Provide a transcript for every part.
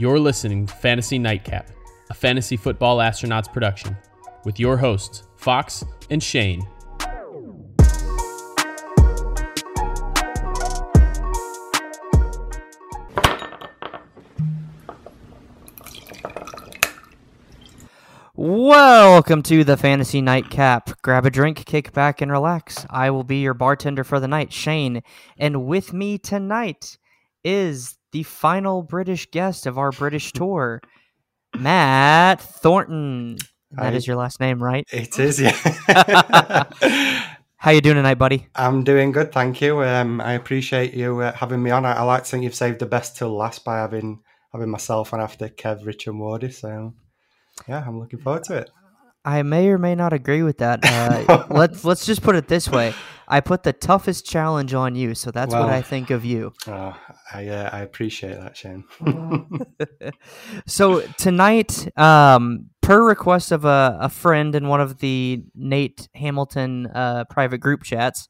You're listening to Fantasy Nightcap, a fantasy football astronauts production, with your hosts, Fox and Shane. Welcome to the Fantasy Nightcap. Grab a drink, kick back, and relax. I will be your bartender for the night, Shane. And with me tonight is the final British guest of our British tour, Matt Thornton. That Hi. is your last name, right? It is, yeah. How you doing tonight, buddy? I'm doing good, thank you. Um, I appreciate you uh, having me on. I, I like to think you've saved the best till last by having having myself on after Kev, Rich, and Wardy. So, yeah, I'm looking forward to it. I may or may not agree with that. Uh, let's let's just put it this way: I put the toughest challenge on you, so that's what I think of you. Oh, I uh, I appreciate that, Shane. so tonight, um, per request of a, a friend in one of the Nate Hamilton uh, private group chats,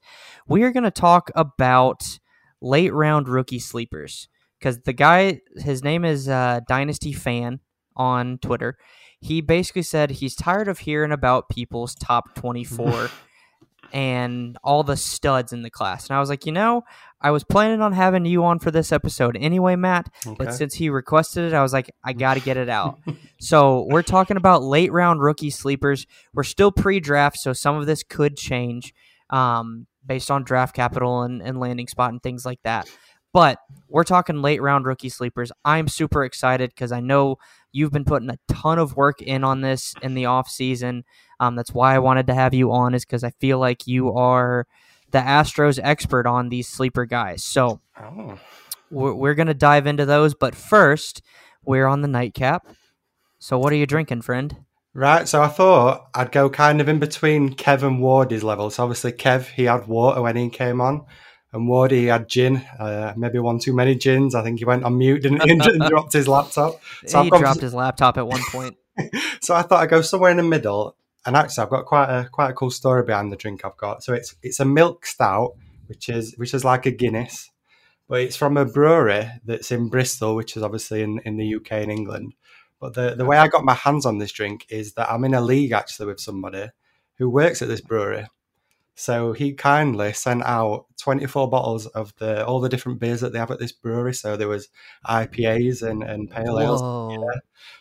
we are going to talk about late round rookie sleepers because the guy, his name is uh, Dynasty Fan on Twitter. He basically said he's tired of hearing about people's top 24 and all the studs in the class. And I was like, you know, I was planning on having you on for this episode anyway, Matt. But since he requested it, I was like, I got to get it out. so we're talking about late round rookie sleepers. We're still pre draft, so some of this could change um, based on draft capital and, and landing spot and things like that. But we're talking late round rookie sleepers. I'm super excited because I know you've been putting a ton of work in on this in the off season. Um, that's why I wanted to have you on, is because I feel like you are the Astros expert on these sleeper guys. So Oh, we're, we're going to dive into those. But first, we're on the nightcap. So, what are you drinking, friend? right. So I thought I'd go kind of in between Kev and Wardy's levels. So obviously, Kev he had water when he came on. And Wardy he had gin, uh, maybe one too many gins. I think he went on mute, didn't he, and dropped his laptop. So he dropped his laptop at one point. so I thought I'd go somewhere in the middle. And actually, I've got quite a quite a cool story behind the drink I've got. So it's it's a milk stout, which is which is like a Guinness, but it's from a brewery that's in Bristol, which is obviously in, in the UK and England. But the the way I got my hands on this drink is that I'm in a league actually with somebody who works at this brewery. So he kindly sent out 24 bottles of the all the different beers that they have at this brewery. So there was IPAs and, and pale ales. Whoa.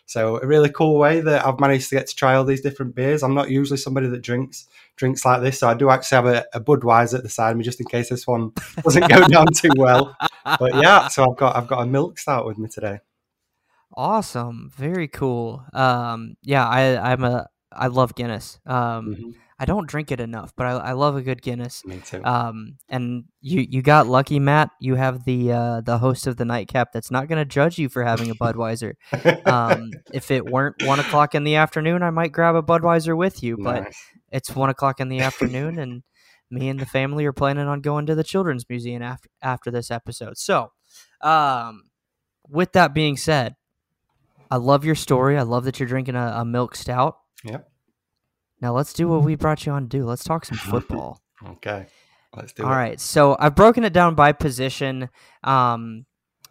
So a really cool way that I've managed to get to try all these different beers. I'm not usually somebody that drinks drinks like this, so I do actually have a, a Budweiser at the side of me just in case this one doesn't go down too well. But yeah, so I've got I've got a milk stout with me today. Awesome. Very cool. Um, yeah, I, I'm a, I love Guinness. Um, Mhm. I don't drink it enough, but I, I love a good Guinness. Me too. Um, and you you got lucky, Matt. You have the uh, the host of the nightcap that's not going to judge you for having a Budweiser. Um, if it weren't one o'clock in the afternoon, I might grab a Budweiser with you. But Nice. it's one o'clock in the afternoon, and me and the family are planning on going to the Children's Museum after after this episode. So, um, with that being said, I love your story. I love that you're drinking a, a milk stout. Yep. Now let's do what we brought you on to do. Let's talk some football. Okay. Let's do All it. right, so I've broken it down by position, um,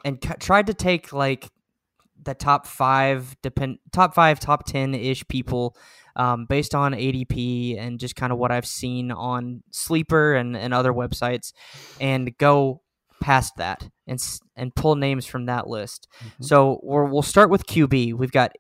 and c- tried to take like the top five, depend top five, top ten ish people, um, based on ADP and just kind of what I've seen on Sleeper and, and other websites, and go past that and and pull names from that list. Mhm. So we're, we'll start with QB. We've got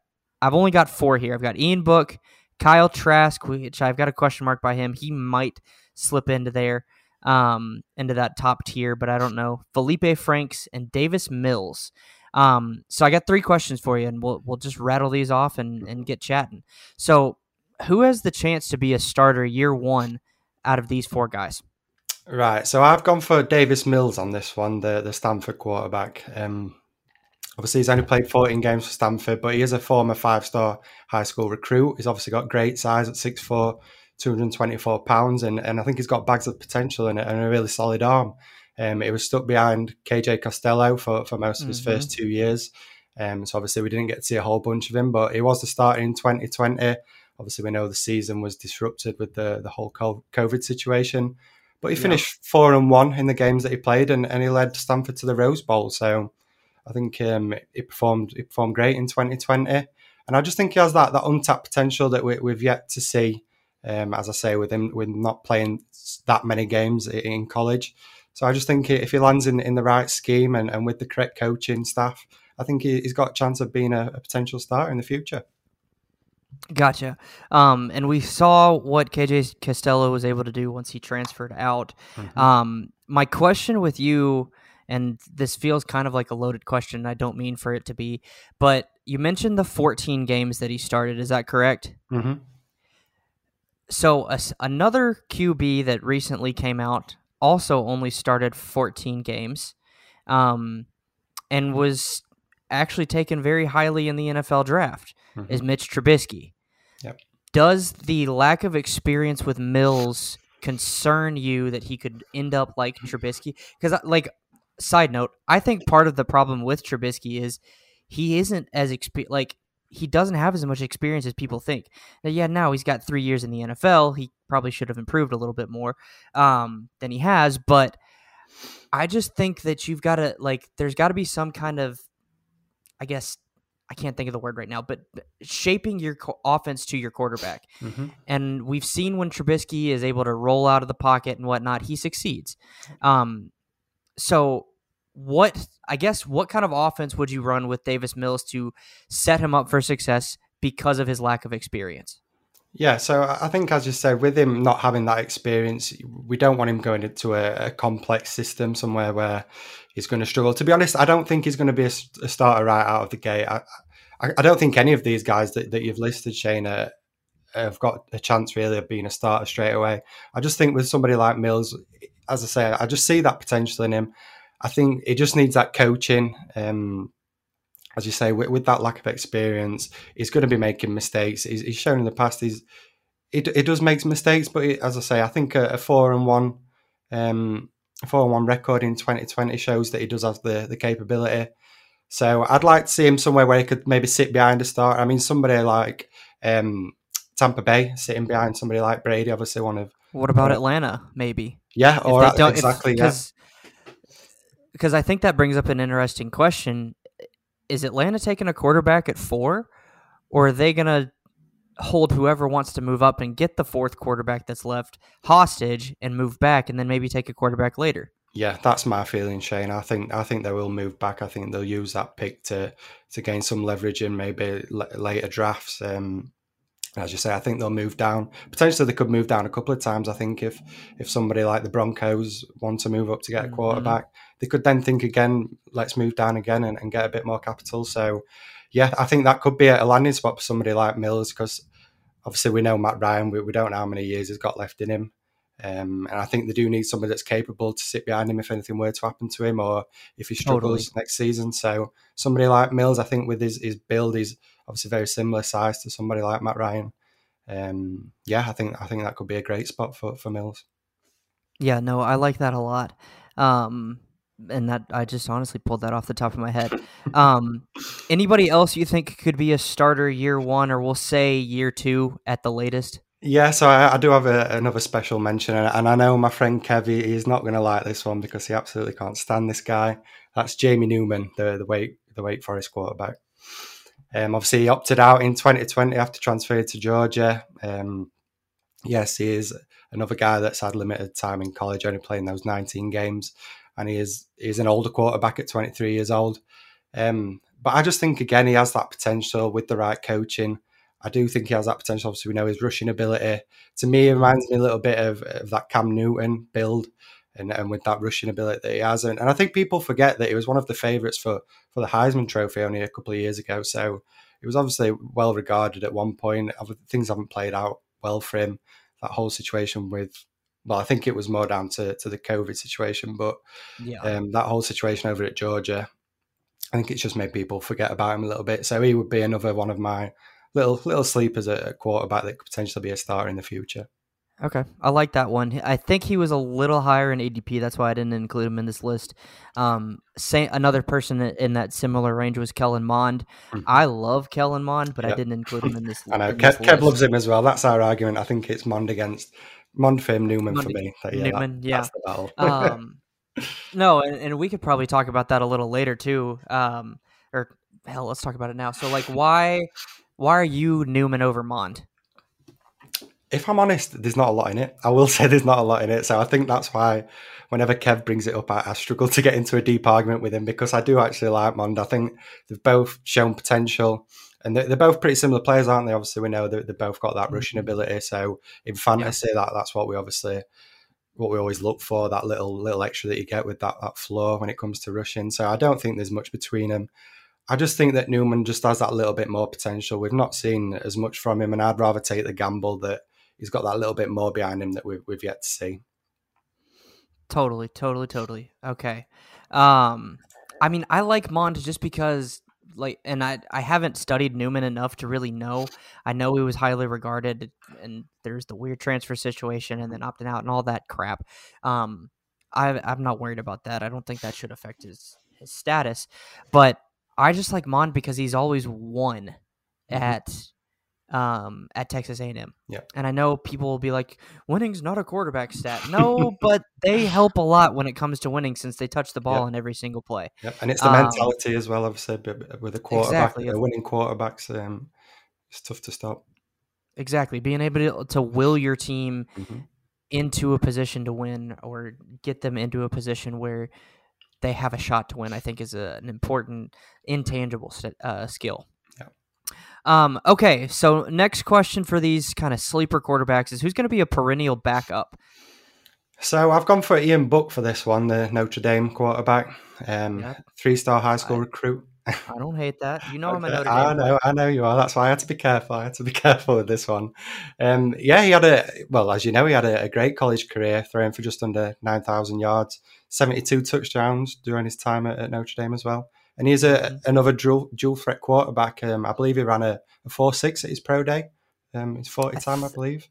I've only got four here. I've got Ian Book, Kyle Trask, which I've got a question mark by him. He might slip into there, um, into that top tier, but I don't know. Felipe Franks and Davis Mills. Um, so I got three questions for you, and we'll we'll just rattle these off and, and get chatting. So, who has the chance to be a starter year one out of these four guys? Right. So I've gone for Davis Mills on this one, the the Stanford quarterback. Um, obviously, he's only played 14 games for Stanford, but he is a former five star high school recruit. He's obviously got great size at 6'4, 224 pounds, and, and I think he's got bags of potential in it and a really solid arm. Um, he was stuck behind KJ Costello for, for most of his Mhm. first two years. Um, so obviously we didn't get to see a whole bunch of him, but he was the starter in 2020. Obviously, we know the season was disrupted with the the whole COVID situation. But he Yeah. finished four and one in the games that he played, and, and he led Stanford to the Rose Bowl. So I think um, he performed he performed great in 2020, and I just think he has that that untapped potential that we, we've yet to see. Um, as I say, with him with not playing that many games in college, so I just think if he lands in, in the right scheme and, and with the correct coaching staff, I think he, has got a chance of being a, a potential starter in the future. Gotcha. Um, and we saw what KJ Costello was able to do once he transferred out. Mm-hmm. Um, my question with you, and this feels kind of like a loaded question. I don't mean for it to be, but you mentioned the 14 games that he started. Is that correct? Mm-hmm. So a, another QB that recently came out also only started 14 games, um, and was actually taken very highly in the NFL draft mm-hmm. is Mitch Trubisky. Yep. Does the lack of experience with Mills concern you that he could end up like Trubisky? Because, like, side note, I think part of the problem with Trubisky is he isn't as exp- like he doesn't have as much experience as people think. Now, yeah, now he's got three years in the NFL. He probably should have improved a little bit more um, than he has, but I just think that you've got to like. There's got to be some kind of, I guess, I can't think of the word right now, but shaping your co- offense to your quarterback. Mm-hmm. And we've seen when Trubisky is able to roll out of the pocket and whatnot, he succeeds. Um, so, what I guess what kind of offense would you run with Davis Mills to set him up for success because of his lack of experience? Yeah, so I think, as you said, with him not having that experience, we don't want him going into a, a complex system somewhere where he's going to struggle. To be honest, I don't think he's going to be a, a starter right out of the gate. I, I, I, don't think any of these guys that, that you've listed, Shane, uh, have got a chance really of being a starter straight away. I just think with somebody like Mills, as I say, I just see that potential in him. I think he just needs that coaching. Um, as you say, with, with, that lack of experience, he's going to be making mistakes. He's, he's shown in the past he's he, he does make mistakes, but he, as I say, I think a, a four and one, um, four and one record in 2020 shows that he does have the the capability. So I'd like to see him somewhere where he could maybe sit behind a start. I mean, somebody like um, Tampa Bay sitting behind somebody like Brady, obviously one of. What about Atlanta? Maybe. Yeah, or exactly. If, yeah. Because I think that brings up an interesting question is Atlanta taking a quarterback at four, or are they going to hold whoever wants to move up and get the fourth quarterback that's left hostage and move back, and then maybe take a quarterback later? Yeah, that's my feeling, Shane. I think I think they will move back. I think they'll use that pick to to gain some leverage in maybe later drafts. Um, as you say, I think they'll move down. Potentially, they could move down a couple of times. I think if if somebody like the Broncos want to move up to get a mm-hmm. quarterback, mm-hmm. they could then think again. Let's move down again and, and, get a bit more capital. So, yeah, I think that could be a landing spot for somebody like Mills because obviously we know Matt Ryan. We, we don't know how many years he's got left in him. Um, and I think they do need somebody that's capable to sit behind him if anything were to happen to him or if he struggles totally. next season. So somebody like Mills, I think with his, his build, he's obviously very similar size to somebody like Matt Ryan. Um, yeah, I think I think that could be a great spot for, for Mills. Yeah, no, I like that a lot. Um, and that I just honestly pulled that off the top of my head. Um, anybody else you think could be a starter year one, or we'll say year two at the latest? Yeah, so I, I do have a, another special mention, and I know my friend Kevy is not going to like this one because he absolutely can't stand this guy. That's Jamie Newman, the the Wake the Wake Forest quarterback. Um, obviously, he opted out in 2020 after transferring to Georgia. Um, yes, he is another guy that's had limited time in college, only playing those 19 games, and he is he's an older quarterback at 23 years old. Um, but I just think again he has that potential with the right coaching. I do think he has that potential. Obviously, we know his rushing ability. To me, it reminds me a little bit of, of that Cam Newton build, and, and with that rushing ability that he has. And, and I think people forget that he was one of the favourites for for the Heisman Trophy only a couple of years ago. So it was obviously well regarded at one point. Things haven't played out well for him. That whole situation with well, I think it was more down to, to the COVID situation, but yeah. um, that whole situation over at Georgia, I think it's just made people forget about him a little bit. So he would be another one of my little little sleepers at a quarterback that could potentially be a starter in the future. Okay, I like that one. I think he was a little higher in ADP. That's why I didn't include him in this list. Um, say another person in that similar range was Kellen Mond. Mm-hmm. I love Kellen Mond, but yep. I didn't include him in this. List. I know Kev, Kev, loves him as well. That's our argument. I think it's Mond against Mond for him, Newman Mond, for me. Yeah, Newman, that, yeah. um, No, and, and we could probably talk about that a little later too. Um, or hell, let's talk about it now. So, like, why why are you Newman over Mond? If I'm honest, there's not a lot in it. I will say there's not a lot in it. So I think that's why whenever Kev brings it up, I, I struggle to get into a deep argument with him because I do actually like Mond. I think they've both shown potential. And they're, they're both pretty similar players, aren't they? Obviously, we know that they've both got that mm-hmm. rushing ability. So in fantasy, that that's what we obviously what we always look for that little little extra that you get with that that floor when it comes to rushing. So I don't think there's much between them. I just think that Newman just has that little bit more potential. We've not seen as much from him, and I'd rather take the gamble that he's got that little bit more behind him that we've, we've yet to see. Totally, totally, totally. Okay. Um, I mean, I like Mond just because, like, and I I haven't studied Newman enough to really know. I know he was highly regarded, and there's the weird transfer situation, and then opting out and all that crap. Um, I I'm not worried about that. I don't think that should affect his his status, but I just like Mond because he's always won Mhm. at um at Texas A&M. Yeah. And I know people will be like winning's not a quarterback stat. No, but they help a lot when it comes to winning since they touch the ball Yeah. on every single play. Yep. And it's the Um, mentality as well, I've said with a quarterback, Exactly. a winning quarterbacks, um, it's tough to stop. Exactly. Being able to, to will your team Mhm. into a position to win or get them into a position where they have a shot to win, I think is a, an important intangible st- uh, skill. Yeah. Um, okay, so next question for these kind of sleeper quarterbacks is who's going to be a perennial backup? So I've gone for Ian Book for this one, the Notre Dame quarterback, um, Yep. three-star high school I- recruit. I don't hate that. You know I'm a Notre I Dame. know, I know you are. That's why I had to be careful. I had to be careful with this one. Um, yeah, he had a well, as you know, he had a, a great college career, throwing for just under nine thousand yards, seventy-two touchdowns during his time at, at Notre Dame as well. And he's a, Mhm. another dual, dual threat quarterback. Um, I believe he ran a, a four six at his pro day. Um, his forty I time, I believe.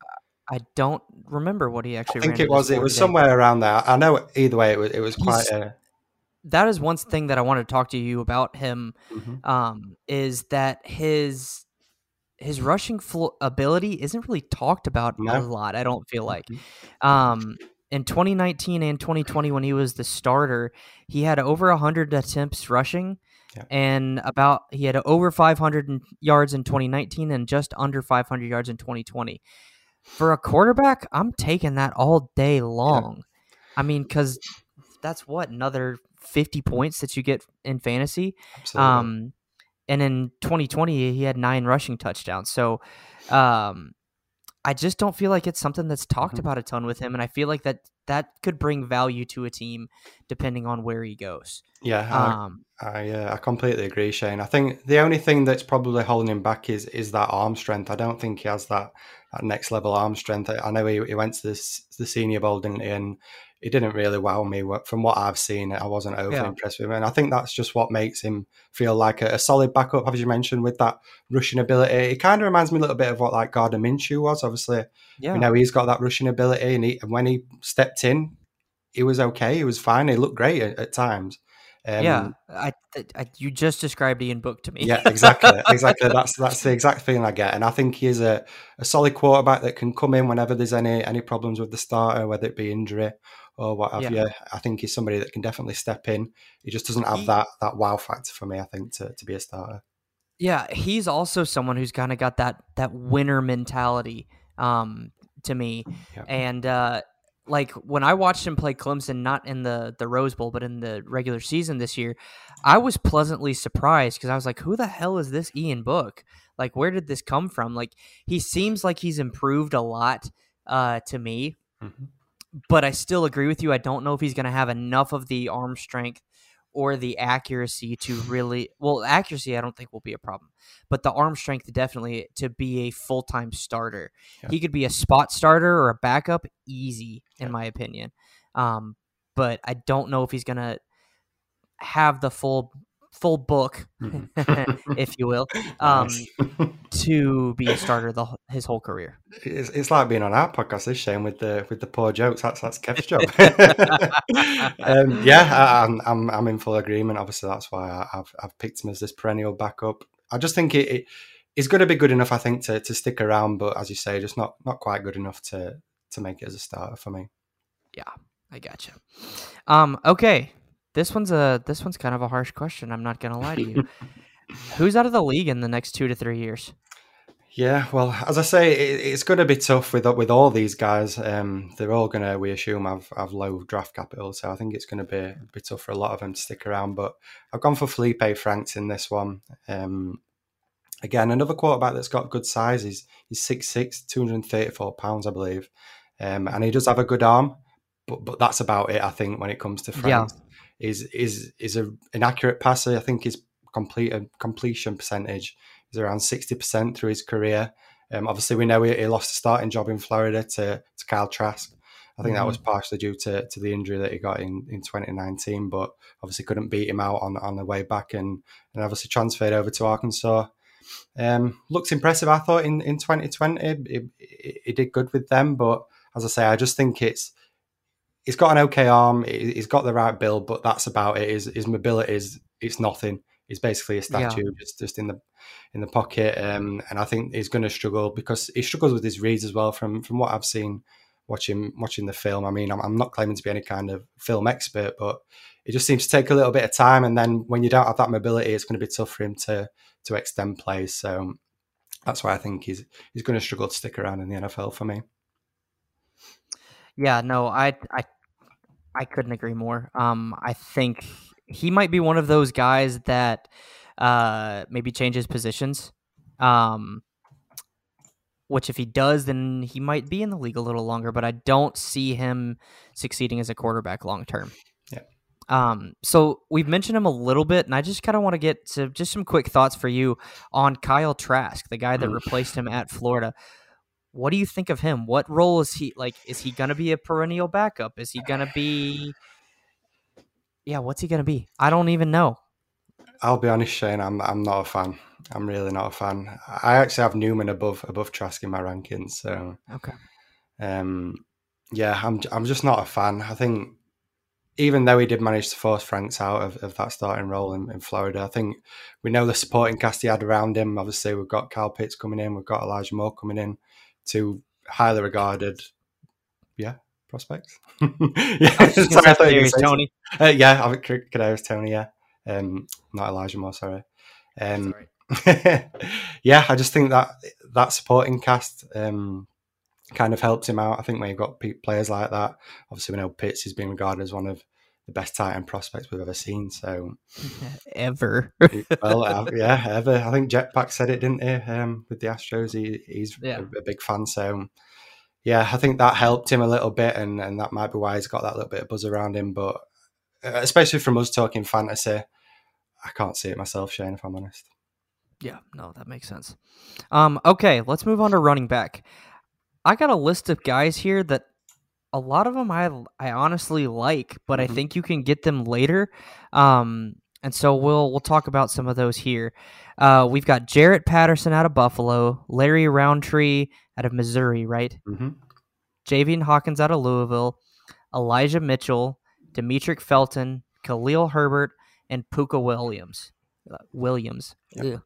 I don't remember what he actually I think it was. It 40 was day. somewhere around there. I know. Either way, it was. It was quite He's- a. that is one thing that I wanted to talk to you about him mhm. um, is that his his rushing fl- ability isn't really talked about a lot. I don't feel like. Mhm. Um, in 2019 and 2020, when he was the starter, he had over 100 attempts rushing, Yeah. and about he had over 500 yards in 2019 and just under 500 yards in 2020. For a quarterback, I'm taking that all day long. I mean, because that's what another 50 points that you get in fantasy. Absolutely. Um, and in 2020, he had nine rushing touchdowns. So, um, I just don't feel like it's something that's talked Mhm. about a ton with him, and I feel like that that could bring value to a team depending on where he goes. yeah, I, Um, I uh, I completely agree, Shane. I think the only thing that's probably holding him back is is that arm strength. I don't think he has that, that next level arm strength. I, I know he, he went to this the Senior Bowl, didn't he? And he didn't really wow me. From what I've seen, I wasn't overly Yeah. impressed with him. And I think that's just what makes him feel like a, a solid backup, as you mentioned, with that rushing ability. It kind of reminds me a little bit of what like Gardner Minshew was. Obviously, yeah, you know he's got that rushing ability, and, he, and when he stepped in, he was okay. He was fine. He looked great at, at times. Um, yeah. I, I you just described Ian Book to me. yeah, exactly, exactly. That's that's the exact feeling I get, and I think he's a, a solid quarterback that can come in whenever there's any any problems with the starter, whether it be injury or what have Yeah. you. I think he's somebody that can definitely step in. He just doesn't have He- that that wow factor for me. I think to, to be a starter. Yeah, he's also someone who's kind of got that that winner mentality um, to me, Yeah. and uh, like when I watched him play Clemson, not in the the Rose Bowl, but in the regular season this year, I was pleasantly surprised because I was like, "Who the hell is this Ian Book? Like, where did this come from? Like, he seems like he's improved a lot uh, to me, Mhm. But I still agree with you. I don't know if he's going to have enough of the arm strength or the accuracy to really well accuracy I don't think will be a problem but the arm strength definitely to be a full-time starter Yeah. he could be a spot starter or a backup easy in Yeah. my opinion um, but I don't know if he's gonna have the full full book Mhm. if you will um, to be a starter the, his whole career it's, it's like being on our podcast, this Shane, with the with the poor jokes. That's that's Kev's job. um, yeah, I, I'm I'm I'm in full agreement. Obviously, that's why I, I've I've picked him as this perennial backup. I just think it, it is going to be good enough. I think to, to stick around, but as you say, just not not quite good enough to to make it as a starter for me. Yeah, I gotcha. Um, okay, this one's a this one's kind of a harsh question. I'm not gonna lie to you. Who's out of the league in the next two to three years? Yeah, well, as I say, it, it's going to be tough with with all these guys. Um, they're all going to, we assume, have, have low draft capital, so I think it's going to be, be tough for a lot of them to stick around. But I've gone for Felipe Franks in this one. Um, again, another quarterback that's got good size. He's he's 6'6", 234 pounds, I believe, um, and he does have a good arm. But but that's about it. I think when it comes to Franks, yeah. Is is is a inaccurate passer. I think his complete completion percentage is around 60% through his career. Um, obviously, we know he, he, lost a starting job in Florida to, to Kyle Trask. I think mm-hmm. that was partially due to, to the injury that he got in, in 2019, but obviously couldn't beat him out on, on the way back and, and obviously transferred over to Arkansas. Um, looks impressive, I thought, in, in 2020. He, he, did good with them, but as I say, I just think it's he's got an okay arm, he's got the right build, but that's about it. His, his mobility is it's nothing. He's basically a statue, yeah. just just in the in the pocket. Um, and I think he's going to struggle because he struggles with his reads as well. From from what I've seen watching watching the film, I mean, I'm, I'm not claiming to be any kind of film expert, but it just seems to take a little bit of time. And then when you don't have that mobility, it's going to be tough for him to to extend plays. So that's why I think he's he's going to struggle to stick around in the NFL for me. Yeah, no, I I I couldn't agree more. Um, I think he might be one of those guys that uh, maybe changes positions. Um, which if he does, then he might be in the league a little longer. But I don't see him succeeding as a quarterback long term. Yeah. Um, so we've mentioned him a little bit, and I just kind of want to get to just some quick thoughts for you on Kyle Trask, the guy that replaced him at Florida. What do you think of him? What role is he like? Is he going to be a perennial backup? Is he going to be yeah, what's he going to be? I don't even know. I'll be honest, Shane. I'm I'm not a fan. I'm really not a fan. I actually have Newman above above Trask in my rankings. So okay. Um, yeah, I'm I'm just not a fan. I think even though he did manage to force Franks out of, of that starting role in, in Florida, I think we know the supporting cast he had around him. Obviously, we've got Kyle Pitts coming in, we've got Elijah Moore coming in, two highly regarded, yeah, prospects. yeah, I sorry, I thought you Toney. Uh, yeah, I Kadarius Toney. Yeah, um, not Elijah Moore. Sorry. Um, sorry. yeah, I just think that that supporting cast um, kind of helps him out. I think when you've got players like that, obviously we know Pitts is being regarded as one of the best tight end prospects we've ever seen. So ever, well, yeah, ever. I think Jetpack said it, didn't he? Um, with the Astros, he, he's yeah. a, a, big fan. So yeah, I think that helped him a little bit, and, and that might be why he's got that little bit of buzz around him. But uh, especially from us talking fantasy, I can't see it myself, Shane, if I'm honest. Yeah, no, that makes sense. Um, okay, let's move on to running back. I got a list of guys here that a lot of them I I honestly like, but mm-hmm. I think you can get them later. Um, and so we'll we'll talk about some of those here. Uh, we've got Jaret Patterson out of Buffalo, Larry Rountree out of Missouri, right? Mm-hmm. Javian Hawkins out of Louisville, Elijah Mitchell, Demetric Felton, Khalil Herbert, and Pooka Williams. Uh, Williams. Yep.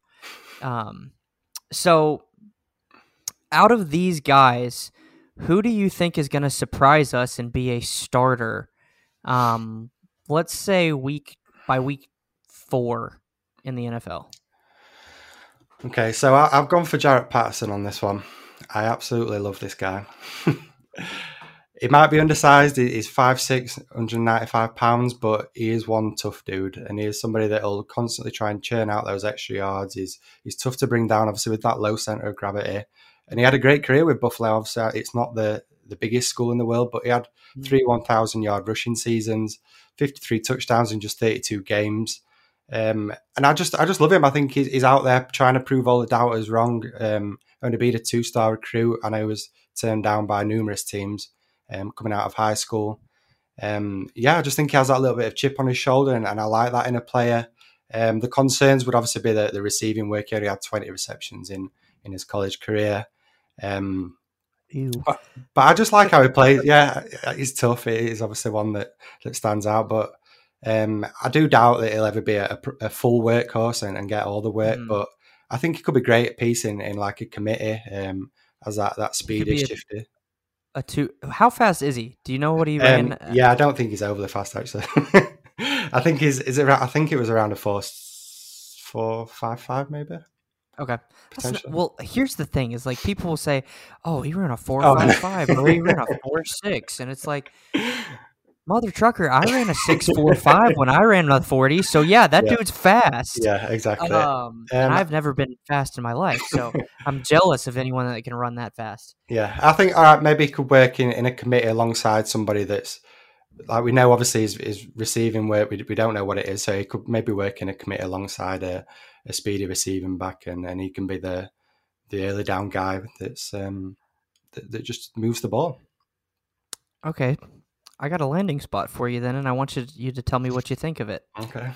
Um, so, out of these guys, who do you think is going to surprise us and be a starter? Um, let's say week by week four in the NFL. Okay, so I, have gone for Jaret Patterson on this one. I absolutely love this guy. he might be undersized. He's 5'6", 195 pounds, but he is one tough dude, and he is somebody that will constantly try and churn out those extra yards. He's he's tough to bring down, obviously with that low center of gravity. And he had a great career with Buffalo. Obviously, it's not the the biggest school in the world, but he had mm. three 1,000 yard rushing seasons, 53 touchdowns in just 32 games. Um, and I just I just love him. I think he's, he's out there trying to prove all the doubters wrong. Um, only being a two star recruit, and I was turned down by numerous teams um, coming out of high school. Um, yeah, I just think he has that little bit of chip on his shoulder, and, and I like that in a player. Um, the concerns would obviously be the, the receiving work. He only had 20 receptions in, in his college career. Um, but, but, I just like how he plays. Yeah, he's tough. It is obviously one that, that stands out. But um, I do doubt that he'll ever be a, a full workhorse and, and, get all the work. Mm. But I think he could be great at piecing in like a committee um, as that that speedy shifty. A two. How fast is he? Do you know what he Um, ran? uh, yeah, I don't think he's overly fast actually. I think he's is it. I think it was around a four, four, five, five maybe. Okay. Not- well, here's the thing: is like people will say, "Oh, he ran a four Oh, five five, or he ran a four six, and it's like, mother trucker, I ran a six four five when I ran a forty. So yeah, that Yeah. dude's fast. Yeah, exactly. Um, and Um, I've never been fast in my life, so I'm jealous of anyone that can run that fast. Yeah, I think all right, maybe he could work in, in a committee alongside somebody that's like we know obviously is, is receiving work. We, we don't know what it is, so he could maybe work in a committee alongside a, a speedy receiving back, and, and he can be the the early down guy that's um that, that just moves the ball. Okay, I got a landing spot for you then, and I want you you to tell me what you think of it. Okay,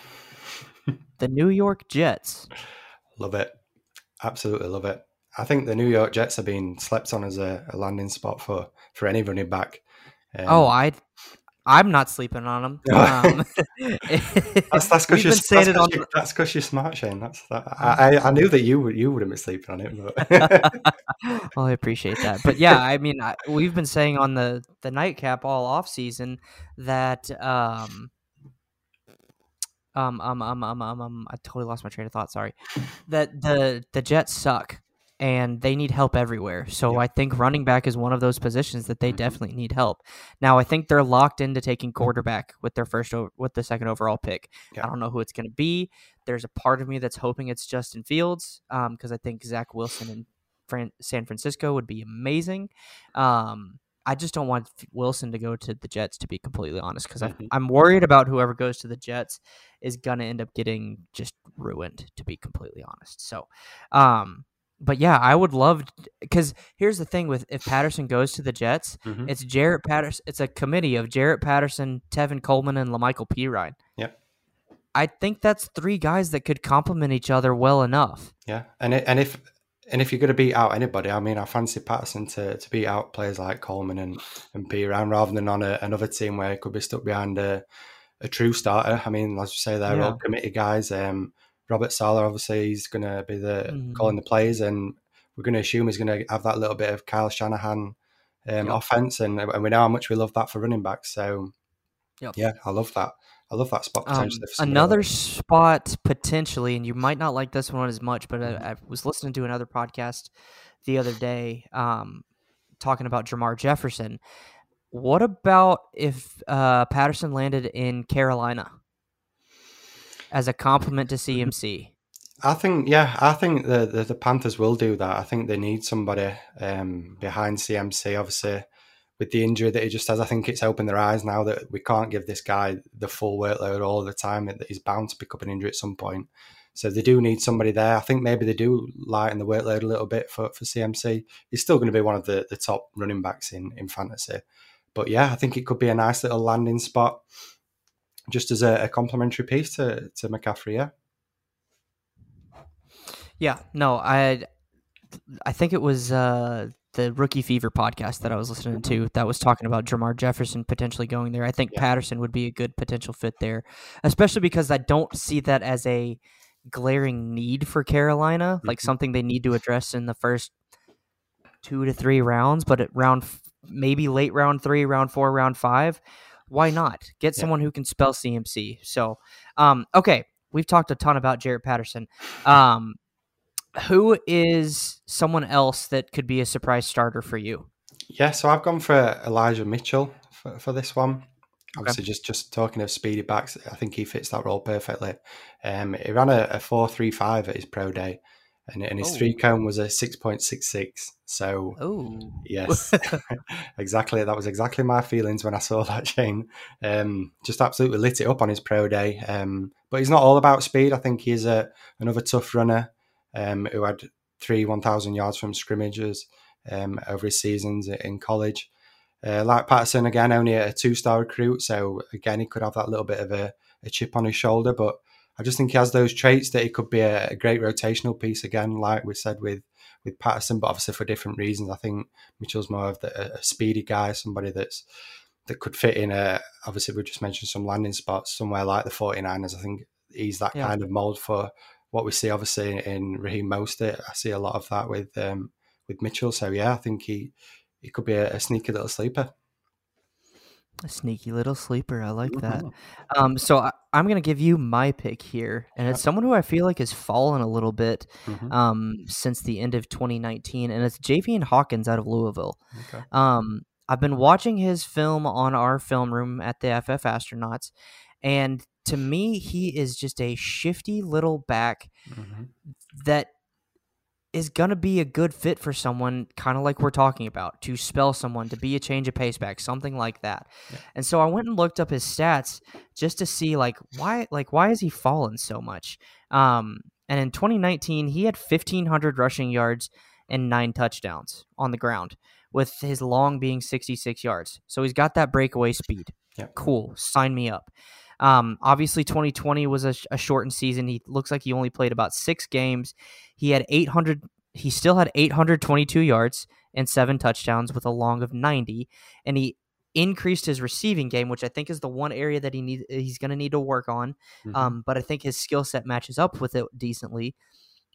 The New York Jets. love it, absolutely love it. I think the New York Jets have been slept on as a, a landing spot for for any running back. Um, oh, I. I'm not sleeping on them. Um, That's that's because you're, saying it that's 'cause on. you're, you're smart, Shane. That's that, I, I knew that you would you wouldn't be sleeping on it, but well, I appreciate that, but yeah, I mean, I, we've been saying on the the nightcap all off season that um, um, um, um, um, um, um, I totally lost my train of thought. Sorry, that the the Jets suck and they need help everywhere. So Yeah. I think running back is one of those positions that they Mhm. definitely need help. Now I think they're locked into taking quarterback with their first o- with the second overall pick. Yeah. I don't know who it's going to be. There's a part of me that's hoping it's Justin Fields because I think Zach Wilson in Fran- San Francisco would be amazing. Um, I just don't want Wilson to go to the Jets, to be completely honest, because Mhm. I'm worried about whoever goes to the Jets is going to end up getting just ruined, to be completely honest. So, um, but yeah, I would love because here's the thing with if Patterson goes to the Jets, Mhm. it's Jaret Patterson. It's a committee of Jaret Patterson, Tevin Coleman, and La'Mical Perine. Yep. I think that's three guys that could complement each other well enough. yeah, and it, and if and if you're going to beat out anybody, I mean, I fancy Patterson to, to beat out players like Coleman and and Perine rather than on a, another team where he could be stuck behind a, a true starter. I mean, as you say, they're Yeah. all committee guys. Um, Robert Saleh, obviously, he's going to be the Mhm. calling the plays, and we're going to assume he's going to have that little bit of Kyle Shanahan um, Yep. offense, and and we know how much we love that for running backs. So, Yep. yeah, I love that. I love that spot Um, another spot potentially, and you might not like this one as much, but I, I was listening to another podcast the other day um, talking about Jermar Jefferson. What about if uh, Patterson landed in Carolina as a compliment to CMC? I think, yeah, I think the, the the Panthers will do that. I think they need somebody um, behind CMC. Obviously, with the injury that he just has, I think it's opened their eyes now that we can't give this guy the full workload all the time. That he's bound to pick up an injury at some point. So they do need somebody there. I think maybe they do lighten the workload a little bit for, for CMC. He's still going to be one of the, the top running backs in, in fantasy. But yeah, I think it could be a nice little landing spot just as a, a complementary piece to, to McCaffrey, yeah. Yeah, no, I I think it was uh, the Rookie Fever podcast that I was listening to that was talking about Jermar Jefferson potentially going there. I think Yeah. Patterson would be a good potential fit there, especially because I don't see that as a glaring need for Carolina, like Mhm. something they need to address in the first two to three rounds, but at round maybe late round three, round four, round five, why not get Yeah. someone who can spell CMC? So, um, okay, we've talked a ton about Jaret Patterson. Um, who is someone else that could be a surprise starter for you? Yeah, so I've gone for Elijah Mitchell for, for this one. Obviously, just just talking of speedy backs, I think he fits that role perfectly. Um, he ran a, a four three five at his pro day, and, and his Oh. three cone was a six point six six. So Oh, yes, exactly. That was exactly my feelings when I saw that Shane. Um, just absolutely lit it up on his pro day. Um, but he's not all about speed. I think he's a another tough runner um, who had three one thousand yards from scrimmages um, over his seasons in college. Uh, like Patterson again, only a two star recruit, so again he could have that little bit of a, a chip on his shoulder. But I just think he has those traits that he could be a, a great rotational piece again, like we said with with Patterson, but obviously for different reasons. I think Mitchell's more of the, a speedy guy, somebody that's that could fit in a. Obviously, we just mentioned some landing spots somewhere like the 49ers. I think he's that Yeah. kind of mold for what we see. Obviously, in Raheem Mostert, I see a lot of that with um, with Mitchell. So yeah, I think he he could be a, a sneaky little sleeper. A sneaky little sleeper. I like that. Um, so I, I'm going to give you my pick here, and it's someone who I feel like has fallen a little bit Mhm. um, since the end of 2019, and it's Javian Hawkins out of Louisville. Okay. Um, I've been watching his film on our film room at the FF Astronauts, and to me, he is just a shifty little back Mhm. that is going to be a good fit for someone kind of like we're talking about to spell someone to be a change of pace back something like that. Yeah. and so i went and looked up his stats just to see like why like why has he fallen so much? Um and in 2019 he had 1500 rushing yards and nine touchdowns on the ground with his long being 66 yards. So he's got that breakaway speed. Yeah. cool. Sign me up um, obviously, 2020 was a, a shortened season. He looks like he only played about six games. He had 800. He still had 822 yards and seven touchdowns with a long of 90, and he increased his receiving game, which I think is the one area that he need he's going to need to work on. Mhm. Um, but I think his skill set matches up with it decently.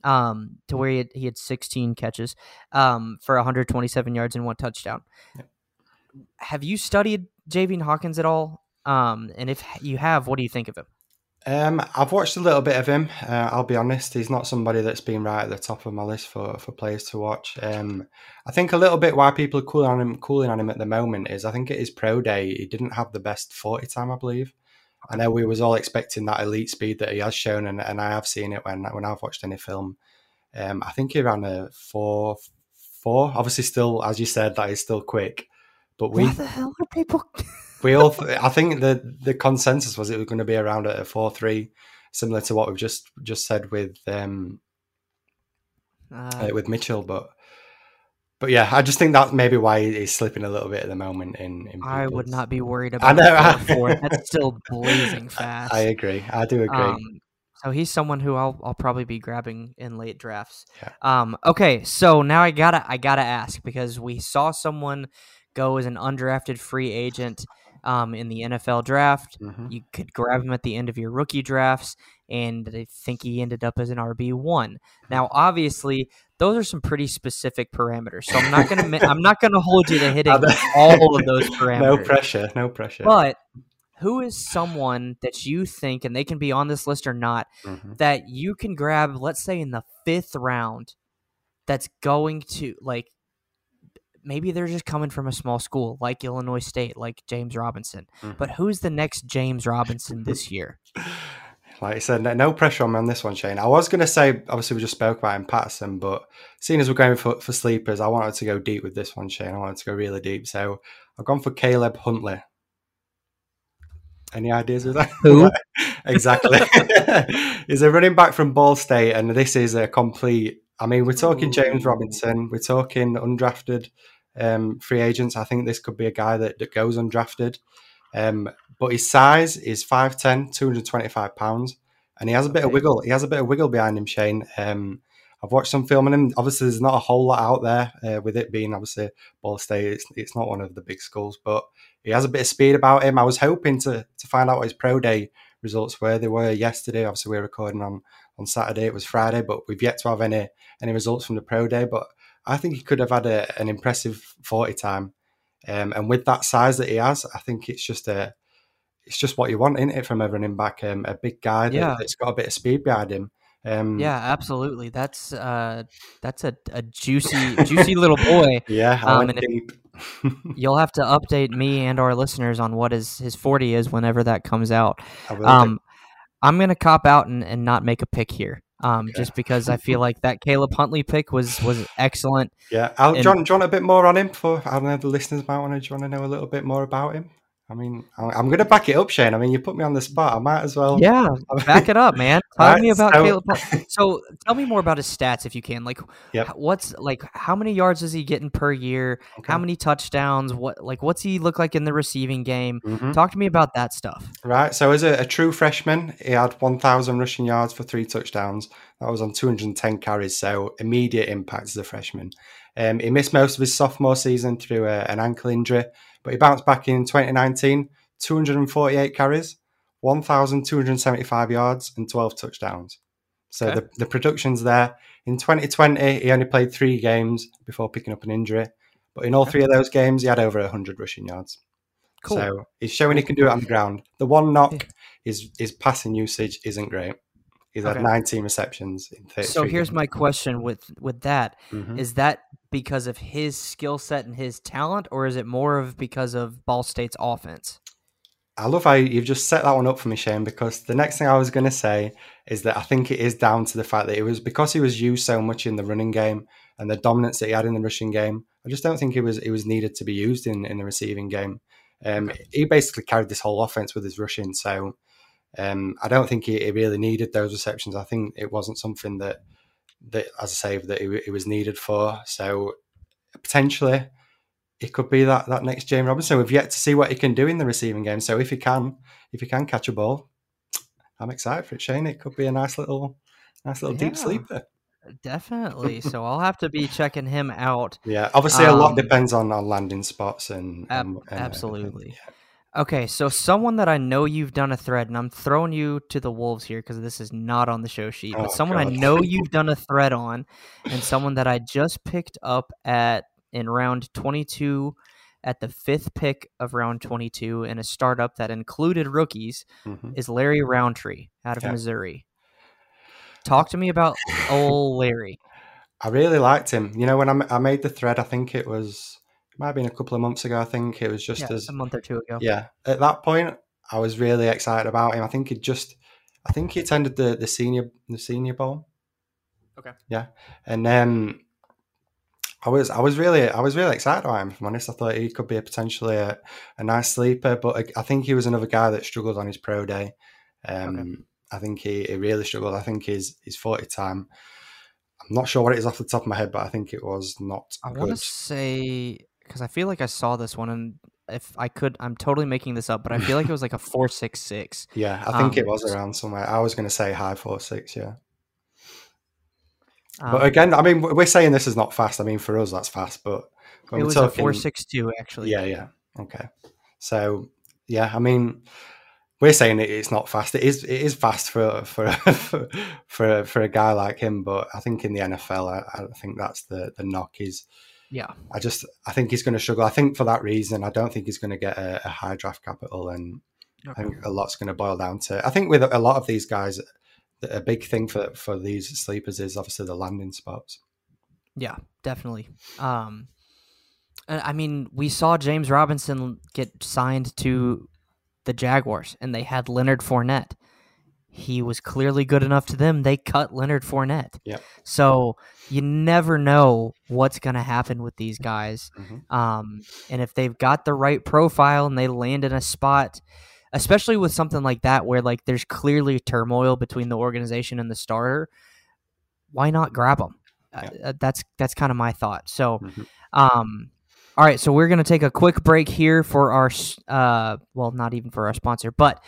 Um, to where he had, he had 16 catches, um, for 127 yards and one touchdown. Yep. Have you studied Javian Hawkins at all? Um, and if you have, what do you think of him? Um, I've watched a little bit of him. Uh, I'll be honest, he's not somebody that's been right at the top of my list for, for players to watch. Um, I think a little bit why people are cooling on him, cooling on him at the moment is I think at his pro day he didn't have the best forty time. I believe. I know we was all expecting that elite speed that he has shown, and, and I have seen it when when I've watched any film. Um, I think he ran a four four. Obviously, still as you said, that is still quick. But we what the hell are people? we all i think the the consensus was it was going to be around at a 4-3 similar to what we've just just said with um Uh, uh, with mitchell but but yeah i just think that's maybe why he's slipping a little bit at the moment in, in I would not be worried about I know. four, four. That's still blazing fast. i agree i do agree Um, so he's someone who I'll I'll probably be grabbing in late drafts. Yeah. Um, okay, so now I gotta I gotta ask because we saw someone go as an undrafted free agent um, in the NFL draft. Mhm. You could grab him at the end of your rookie drafts, and I think he ended up as an RB one. Now, obviously, those are some pretty specific parameters. So I'm not gonna I'm not gonna hold you to hitting all of those parameters. no pressure no pressure But who is someone that you think, and they can be on this list or not, Mhm. that you can grab, let's say in the fifth round, that's going to like maybe they're just coming from a small school like Illinois State, like James Robinson. Mhm. But who's the next James Robinson this year? like I said, no, no pressure on me on this one, Shane. I was going to say, obviously, we just spoke about him, Patterson, but seeing as we're going for, for sleepers, I wanted to go deep with this one, Shane. I wanted to go really deep. So I've gone for Caleb Huntley. Any ideas with that? Who? exactly. He's a running back from Ball State, and this is a complete. I mean, we're talking James Robinson, we're talking undrafted um, free agents. I think this could be a guy that, that goes undrafted. Um, but his size is 5'10, 225 pounds, and he has a bit of wiggle. He has a bit of wiggle behind him, Shane. Um, I've watched some film on him. Obviously, there's not a whole lot out there uh, with it being obviously Ball State. It's, it's not one of the big schools, but he has a bit of speed about him. I was hoping to to find out what his pro day results were. They were yesterday. Obviously, we are recording on on Saturday. It was Friday, but we've yet to have any any results from the pro day. But I think he could have had a, an impressive forty time, um, and with that size that he has, I think it's just a it's just what you want, isn't it, from a running back? Um, a big guy that, Yeah. that's got a bit of speed behind him. Um, Yeah, absolutely. That's uh, that's a, a juicy, juicy little boy. yeah. I Um, went deep. You'll have to update me and our listeners on what his his forty is whenever that comes out. I will do. Um, I'm gonna cop out and, and not make a pick here. Um, Okay. just because I feel like that Caleb Huntley pick was was excellent. Yeah, I'll, And- John, do you want a bit more on him? For I don't know the listeners might want to. Do you want to know a little bit more about him? I mean, I'm, going to back it up, Shane. I mean, you put me on the spot. I might as well. Yeah, back it up, man. Tell Alright, me about so- Caleb. So tell me more about his stats if you can. Like, Yep. what's like how many yards is he getting per year? Okay. How many touchdowns? What like what's he look like in the receiving game? Mhm. Talk to me about that stuff. Right. So, as a, a true freshman, he had 1,000 rushing yards for three touchdowns. That was on 210 carries. So, immediate impact as a freshman. Um, he missed most of his sophomore season through a, an ankle injury, but he bounced back in 2019, 248 carries, 1,275 yards, and 12 touchdowns. So, Okay. the, the production's there. In 2020, he only played three games before picking up an injury. But in all three of those games, he had over 100 rushing yards. Cool. So he's showing he can do it on the ground. The one knock is his passing usage isn't great. He's had 19 receptions in 33 so here's my question with with that: Mhm. Is that because of his skill set and his talent, or is it more of because of Ball State's offense? I love how you've just set that one up for me, Shane, because the next thing I was going to say is that I think it is down to the fact that it was because he was used so much in the running game and the dominance that he had in the rushing game. I just don't think it was it was needed to be used in, in the receiving game. Um, He basically carried this whole offense with his rushing, so um, I don't think he, he really needed those receptions. I think it wasn't something that that, as I say, that it, it was needed for. So potentially it could be that that next James Robinson. We've yet to see what he can do in the receiving game. So if he can, if he can catch a ball, I'm excited for it, Shane. It could be a nice little, nice little deep sleeper. Definitely. so I'll have to be checking him out. Yeah, obviously a lot Um, depends on, on landing spots and, Ab- and- and- absolutely. yeah. Okay, so someone that I know you've done a thread, and I'm throwing you to the wolves here because this is not on the show sheet, but Oh, someone I know you've done a thread on, and someone that I just picked up at in round 22 at the fifth pick of round 22 in a startup that included rookies Mhm. is Larry Rountree out of Yeah. Missouri. Talk to me about old Larry. I really liked him. You know, when I, I made the thread, I think it was might have been a couple of months ago. I think it was just Yeah, as a month or two ago. yeah. At that point, I was really excited about him. I think he just, I think he attended the the senior the senior bowl. Okay. Yeah, and um, I was I was really I was really excited about him. If I'm honest, I thought he could be a potentially a, a nice sleeper, but I, I think he was another guy that struggled on his pro day. Um, I think he, he really struggled. I think his his forty time. I'm not sure what it is off the top of my head, but I think it was not I want to say because I feel like I saw this one, and if I could, I'm totally making this up, but I feel like it was like a four six six. Yeah, I think it Um, was around somewhere. I was going to say high four six. Yeah. Um, But again, I mean, we're saying this is not fast. I mean, for us, that's fast. But it was a four six two actually. yeah, yeah, okay. So yeah, I mean, we're saying it, it's not fast. It is. It is fast for for for for, for a guy like him. But I think in the NFL, I, I think that's the the knock. Is yeah. I just I think he's going to struggle. I think for that reason, I don't think he's going to get a, a high draft capital, and I think a lot's going to boil down to. I think with a lot of these guys, a big thing for for these sleepers is obviously the landing spots. Yeah, definitely. Um, I mean, we saw James Robinson get signed to the Jaguars, and they had Leonard Fournette. He was clearly good enough to them. They cut Leonard Fournette. Yep. So you never know what's going to happen with these guys. Mhm. Um, and if they've got the right profile and they land in a spot, especially with something like that where like there's clearly turmoil between the organization and the starter, why not grab them? Uh, that's that's kind of my thought. So, Mhm. um, all right, so we're gonna take a quick break here for our uh, well, not even for our sponsor, but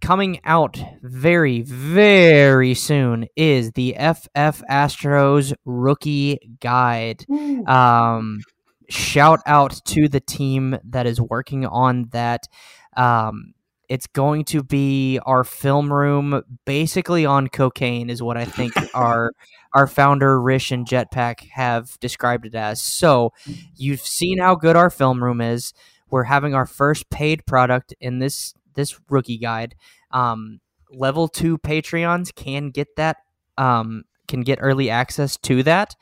coming out very very soon is the FF Astros rookie guide. Um, shout out to the team that is working on that. Um, it's going to be our film room, basically on cocaine, is what I think our our founder Rish and Jetpack have described it as. So you've seen how good our film room is. We're having our first paid product in this this rookie guide. Um, level two Patreons can get that. Um, can get early access to that,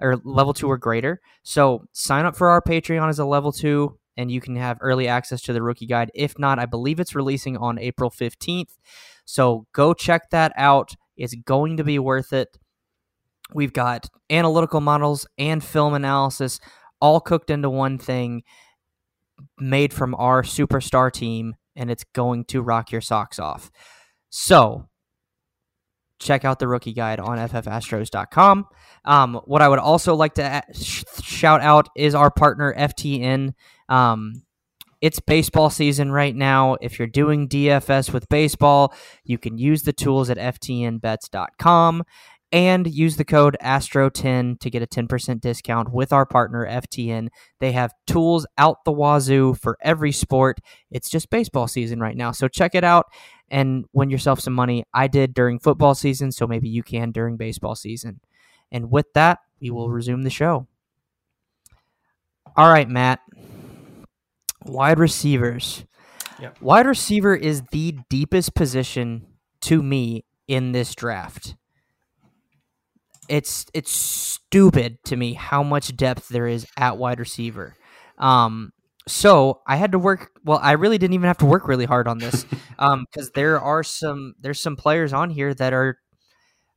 or level two or greater. So sign up for our Patreon as a level two, and you can have early access to the rookie guide. If not, I believe it's releasing on April fifteenth. So go check that out. It's going to be worth it. We've got analytical models and film analysis all cooked into one thing made from our superstar team, and it's going to rock your socks off. So, check out the rookie guide on ffastros.com. Um, what I would also like to sh- shout out is our partner, FTN. Um, it's baseball season right now. If you're doing DFS with baseball, you can use the tools at ftnbets.com and use the code ASTRO10 to get a 10% discount with our partner FTN. They have tools out the wazoo for every sport. It's just baseball season right now. So check it out and win yourself some money. I did during football season, so maybe you can during baseball season. And with that, we will resume the show. All right, Matt. Wide receivers. Yep. Wide receiver is the deepest position to me in this draft. It's it's stupid to me how much depth there is at wide receiver. Um, so I had to work. Well, I really didn't even have to work really hard on this, because there are some there's some players on here that are.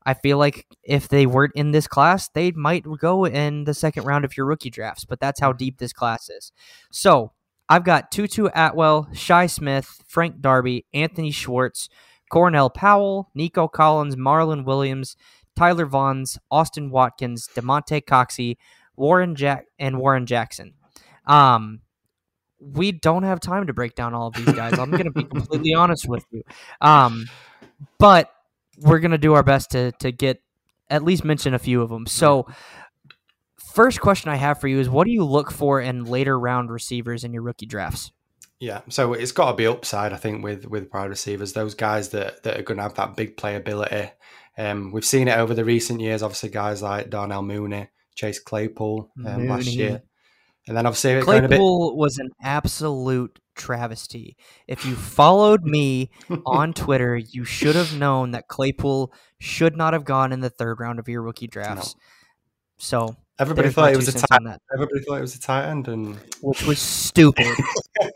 I feel like if they weren't in this class, they might go in the second round of your rookie drafts. But that's how deep this class is. So I've got Tutu Atwell, Shi Smith, Frank Darby, Anthony Schwartz, Cornell Powell, Nico Collins, Marlon Williams, Tyler Vaughns, Austin Watkins, Damonte Coxie, Warren Jack, and Warren Jackson. Um, we don't have time to break down all of these guys. I'm going to be completely honest with you. Um, but we're going to do our best to to get at least mention a few of them. So, first question I have for you is what do you look for in later round receivers in your rookie drafts? Yeah, so it's got to be upside, I think, with with wide receivers. Those guys that, that are going to have that big playability. Um, we've seen it over the recent years. Obviously, guys like Darnell Mooney, Chase Claypool um, last year, and then obviously it going a bit. Claypool was an absolute travesty. If you followed me on Twitter, you should have known that Claypool should not have gone in the third round of your rookie drafts. So Everybody thought it was a tight. on Everybody thought it was a tight end, and which was stupid.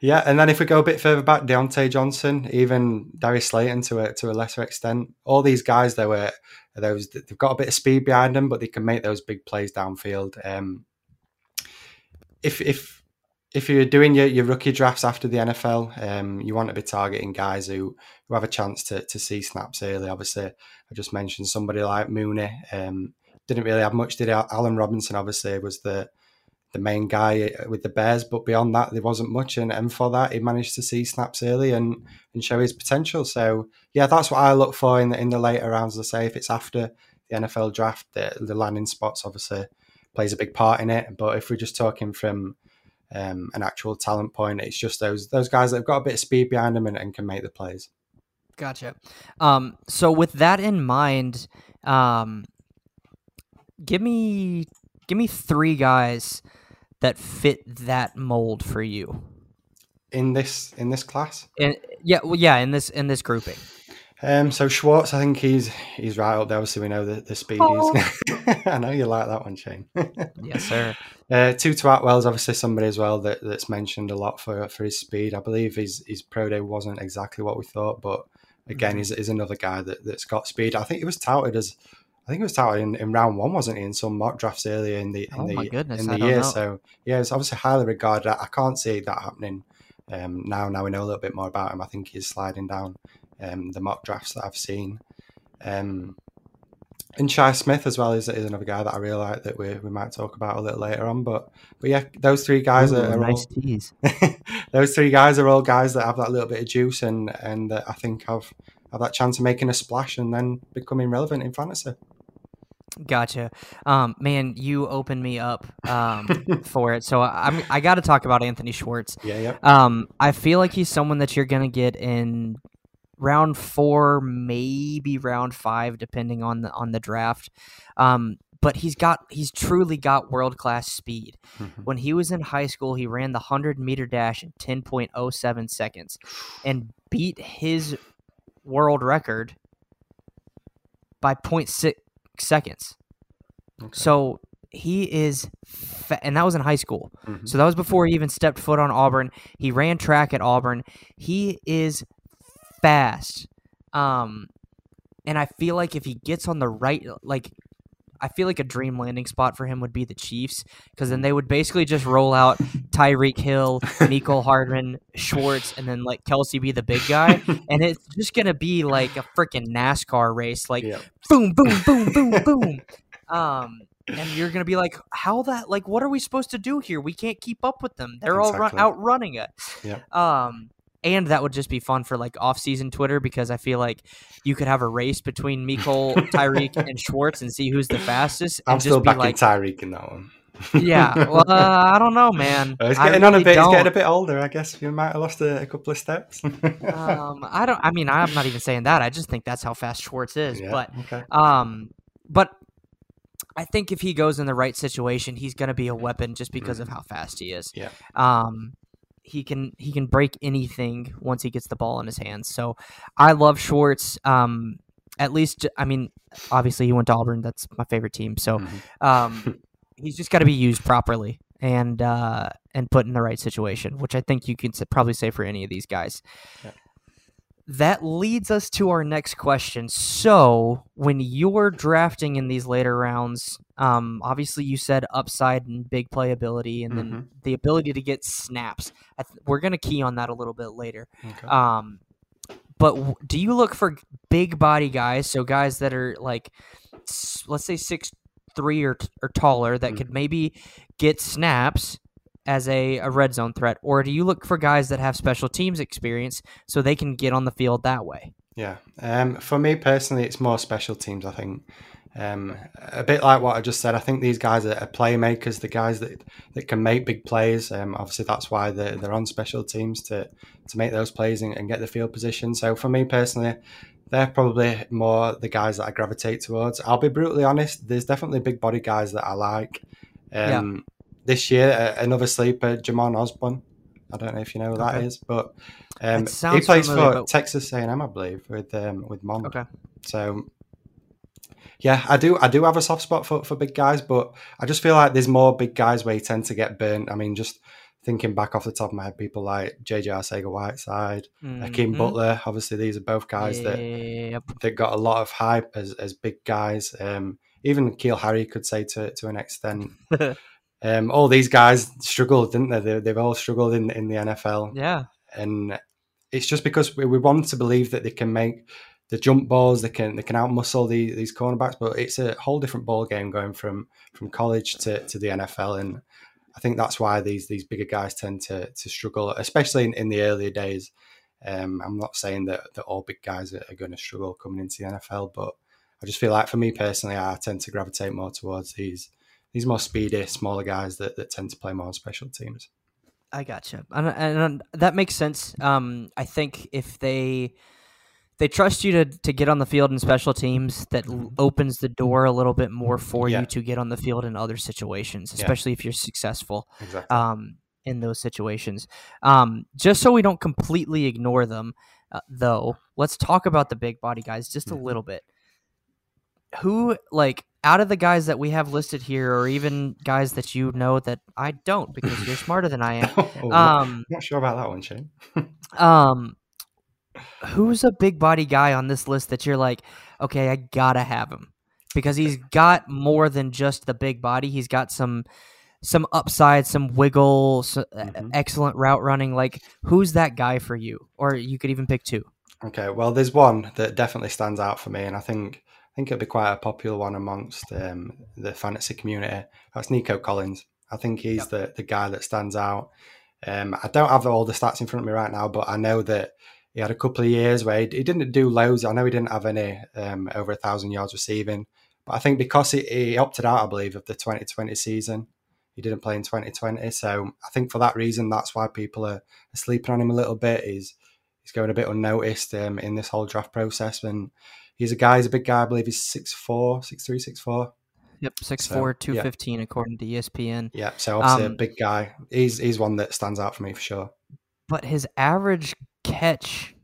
yeah, and then if we go a bit further back, Diontae Johnson, even Darius Slayton to a to a lesser extent, all these guys they were those they've got a bit of speed behind them, but they can make those big plays downfield. Um, if if if you're doing your, your rookie drafts after the NFL, um, you want to be targeting guys who, who have a chance to, to see snaps early. Obviously, I just mentioned somebody like Mooney. Um, didn't really have much, did? Allen Robinson, obviously, was the the main guy with the Bears, but beyond that, there wasn't much. And, and for that, he managed to see snaps early and, and show his potential. So, yeah, that's what I look for in the, in the later rounds. I say if it's after the NFL draft, the, the landing spots obviously plays a big part in it. But if we're just talking from um, an actual talent point, it's just those those guys that have got a bit of speed behind them and, and can make the plays. Gotcha. Um, so with that in mind, um, give me give me three guys that fit that mold for you. In this in this class, And yeah, well, yeah, in this in this grouping. Um, so Schwartz, I think he's he's right up there. Obviously, we know the, the speed. Oh. I know you like that one, Shane. Yes, sir. uh, Tutu Atwell's obviously somebody as well that, that's mentioned a lot for for his speed. I believe his his pro day wasn't exactly what we thought, but again, Mhm. he's, he's another guy that that's got speed. I think he was touted as. I think he was touted in, in round one, wasn't he? In some mock drafts earlier in the in Oh the goodness, in the year. know. So yeah, it's obviously highly regarded. I, I can't see that happening um, now. Now we know a little bit more about him. I think he's sliding down um, the mock drafts that I've seen. Um, and Shi Smith as well is, is another guy that I really like that we, we might talk about a little later on. But but yeah, those three guys Ooh, are, are nice all, tease. those three guys are all guys that have that little bit of juice and and that I think have have that chance of making a splash and then becoming relevant in fantasy. Gotcha. Um, man, you opened me up um, for it. So I'm I got to talk about Anthony Schwartz. Yeah, yeah. Um, I feel like he's someone that you're gonna get in round four, maybe round five, depending on the on the draft. Um, but he's got he's truly got world class speed. Mhm. When he was in high school, he ran the hundred meter dash in ten point oh seven seconds, and beat his world record by 0.6 seconds. Okay. So he is, fa- and that was in high school. Mhm. So that was before he even stepped foot on Auburn. He ran track at Auburn. He is fast. Um, and I feel like if he gets on the right, like, I feel like a dream landing spot for him would be the Chiefs, because then they would basically just roll out Tyreek Hill, Mecole Hardman, Schwartz, and then like Kelce be the big guy, and it's just gonna be like a freaking NASCAR race, like yeah. boom, boom, boom, boom, boom. Um, and you're gonna be like, how that? Like, what are we supposed to do here? We can't keep up with them. They're all run, Exactly. outrunning us. Yeah. Um, and that would just be fun for like off-season Twitter because I feel like you could have a race between Mecole, Tyreek, and Schwartz and see who's the fastest. And I'm just still be back like, Tyreek in that one. yeah. Well, uh, I don't know, man. Uh, he's I getting on a bit. He's getting a bit older. I guess you might have lost a, a couple of steps. um, I don't. I mean, I'm not even saying that. I just think that's how fast Schwartz is. Yeah, But okay. Um, but I think if he goes in the right situation, he's going to be a weapon just because of how fast he is. Yeah. Um, he can he can break anything once he gets the ball in his hands. So I love Schwartz. Um, at least I mean, obviously he went to Auburn. That's my favorite team. So Mhm. um, he's just got to be used properly and uh, and put in the right situation, which I think you can probably say for any of these guys. Yeah. That leads us to our next question. So, when you're drafting in these later rounds, um, obviously you said upside and big playability, and then the ability to get snaps. I th- we're going to key on that a little bit later. Okay. Um, but w- do you look for big body guys? So guys that are like, s- let's say six three or, t- or taller that could maybe get snaps as a, a red zone threat, or do you look for guys that have special teams experience so they can get on the field that way? Yeah. Um, for me personally, it's more special teams. I think um, a bit like what I just said. I think these guys are, playmakers. The guys that, that can make big plays. Um, obviously, that's why they're, they're on special teams to to make those plays and, and get the field position. So for me personally, they're probably more the guys that I gravitate towards. I'll be brutally honest. There's definitely big body guys that I like. Um, This year, uh, another sleeper, Jhamon Ausbon. I don't know if you know who that Okay. is, but um, he plays familiar, for but- Texas A&M, I believe, with um, with Mond. Okay. So yeah, I do I do have a soft spot for, for big guys, but I just feel like there's more big guys where you tend to get burnt. I mean, just thinking back off the top of my head, people like JJ Arcega Whiteside, Akeem Mhm. Butler. Obviously, these are both guys that Yep. that got a lot of hype as, as big guys. Um, even Keel Harry could say to to an extent. um, all these guys struggled, didn't they? they? They've all struggled in in the NFL yeah. and it's just because we, we want to believe that they can make the jump balls, they can they can outmuscle the, these cornerbacks, but it's a whole different ball game going from from college to, to the NFL, and I think that's why these these bigger guys tend to to struggle, especially in, in the earlier days. Um, I'm not saying that, that all big guys are, are going to struggle coming into the NFL, but I just feel like for me personally, I tend to gravitate more towards these these more speedy, smaller guys that, that tend to play more on special teams. I gotcha, and, and that makes sense. Um, I think if they they trust you to to get on the field in special teams, that l- opens the door a little bit more for Yeah. you to get on the field in other situations, Yeah. especially if you're successful Exactly. um, in those situations. Um, just so we don't completely ignore them, uh, though, let's talk about the big body guys just a little bit. Who like out of the guys that we have listed here, or even guys that you know that I don't because you're smarter than I am. Oh, not- Um, not sure about that one, Shane. um, who's a big body guy on this list that you're like, okay, I gotta have him because he's got more than just the big body. He's got some some upside, some wiggle, so, Mhm. excellent route running. Like, who's that guy for you? Or you could even pick two. Okay, well, there's one that definitely stands out for me, and I think think it'll be quite a popular one amongst um, the fantasy community. That's Nico Collins. I think he's the the guy that stands out. Um, I don't have all the stats in front of me right now, but I know that he had a couple of years where he, he didn't do loads. I know he didn't have any um, over a thousand yards receiving, but I think because he, he opted out, I believe, of the 2020 season, he didn't play in 2020. So I think for that reason, that's why people are, are sleeping on him a little bit. He's he's going a bit unnoticed um, in this whole draft process. And he's a guy, he's a big guy, I believe he's 6'4, 6'3, 6'4. Yep, 6'4", So, yeah. 215, according to ESPN. Yeah, so obviously Um, a big guy. He's he's one that stands out for me for sure. But his average catch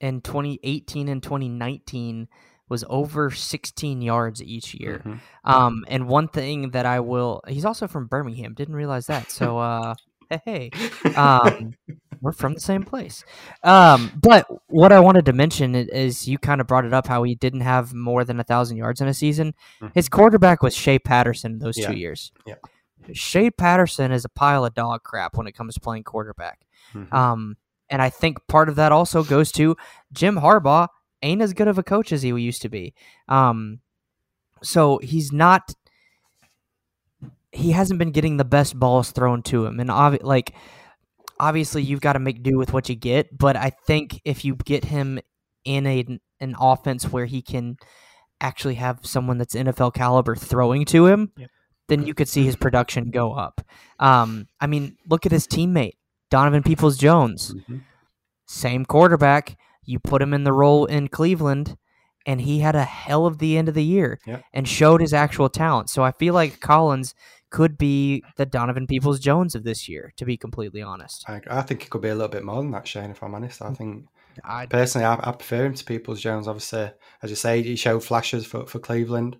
in 2018 and 2019 was over 16 yards each year. Mhm. Um, and one thing that I will, he's also from Birmingham. Didn't realize that. So, uh, hey, hey, um, we're from the same place. Um, but what I wanted to mention is you kind of brought it up how he didn't have more than a thousand yards in a season. Mhm. His quarterback was Shea Patterson in those Yeah. two years. Yeah. Shea Patterson is a pile of dog crap when it comes to playing quarterback. Mhm. Um, and I think part of that also goes to Jim Harbaugh ain't as good of a coach as he used to be. Um, so he's not. He hasn't been getting the best balls thrown to him, and obvi- like obviously you've got to make do with what you get. But I think if you get him in a an offense where he can actually have someone that's NFL caliber throwing to him, Yep. then you could see his production go up. Um, I mean, look at his teammate Donovan Peoples Jones Mhm. same quarterback. You put him in the role in Cleveland, and he had a hell of the end of the year Yeah. and showed his actual talent. So I feel like Collins could be the Donovan Peoples Jones of this year, to be completely honest. I, I think it could be a little bit more than that, Shane. If I'm honest, I think I, personally, I, I prefer him to Peoples Jones. Obviously, as you say, he showed flashes for, for Cleveland,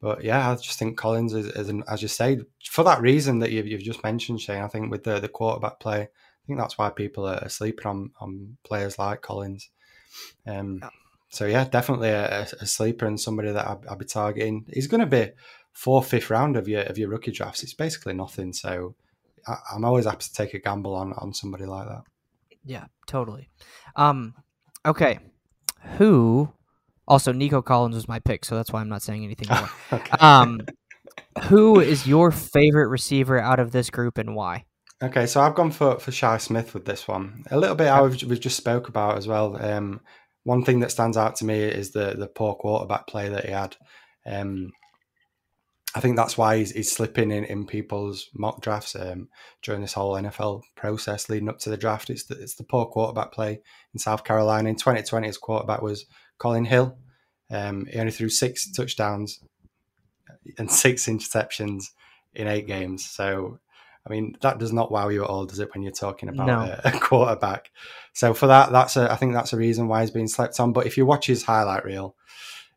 but yeah, I just think Collins is, is an, as you say, for that reason that you've, you've just mentioned, Shane. I think with the the quarterback play, I think that's why people are sleeping on on players like Collins. Um, so yeah, definitely a, a sleeper and somebody that I'll, I'll be targeting. He's going to be fourth, fifth round of your of your rookie drafts. It's basically nothing. So I, I'm always happy to take a gamble on on somebody like that. yeah, totally. Um, okay, who? Also, Nico Collins was my pick, so that's why I'm not saying anything more. okay. um, who is your favorite receiver out of this group and why? Okay, so I've gone for for Shi Smith with this one. A little bit how we've, we've just spoke about as well. Um, one thing that stands out to me is the the poor quarterback play that he had. Um, I think that's why he's, he's slipping in, in people's mock drafts um, during this whole NFL process leading up to the draft. It's the, it's the poor quarterback play in South Carolina. In 2020, his quarterback was Collin Hill. Um, he only threw six touchdowns and six interceptions in eight games. So, I mean, that does not wow you at all, does it? When you're talking about No. a, a quarterback. So for that, that's a, I think that's a reason why he's being slept on. But if you watch his highlight reel,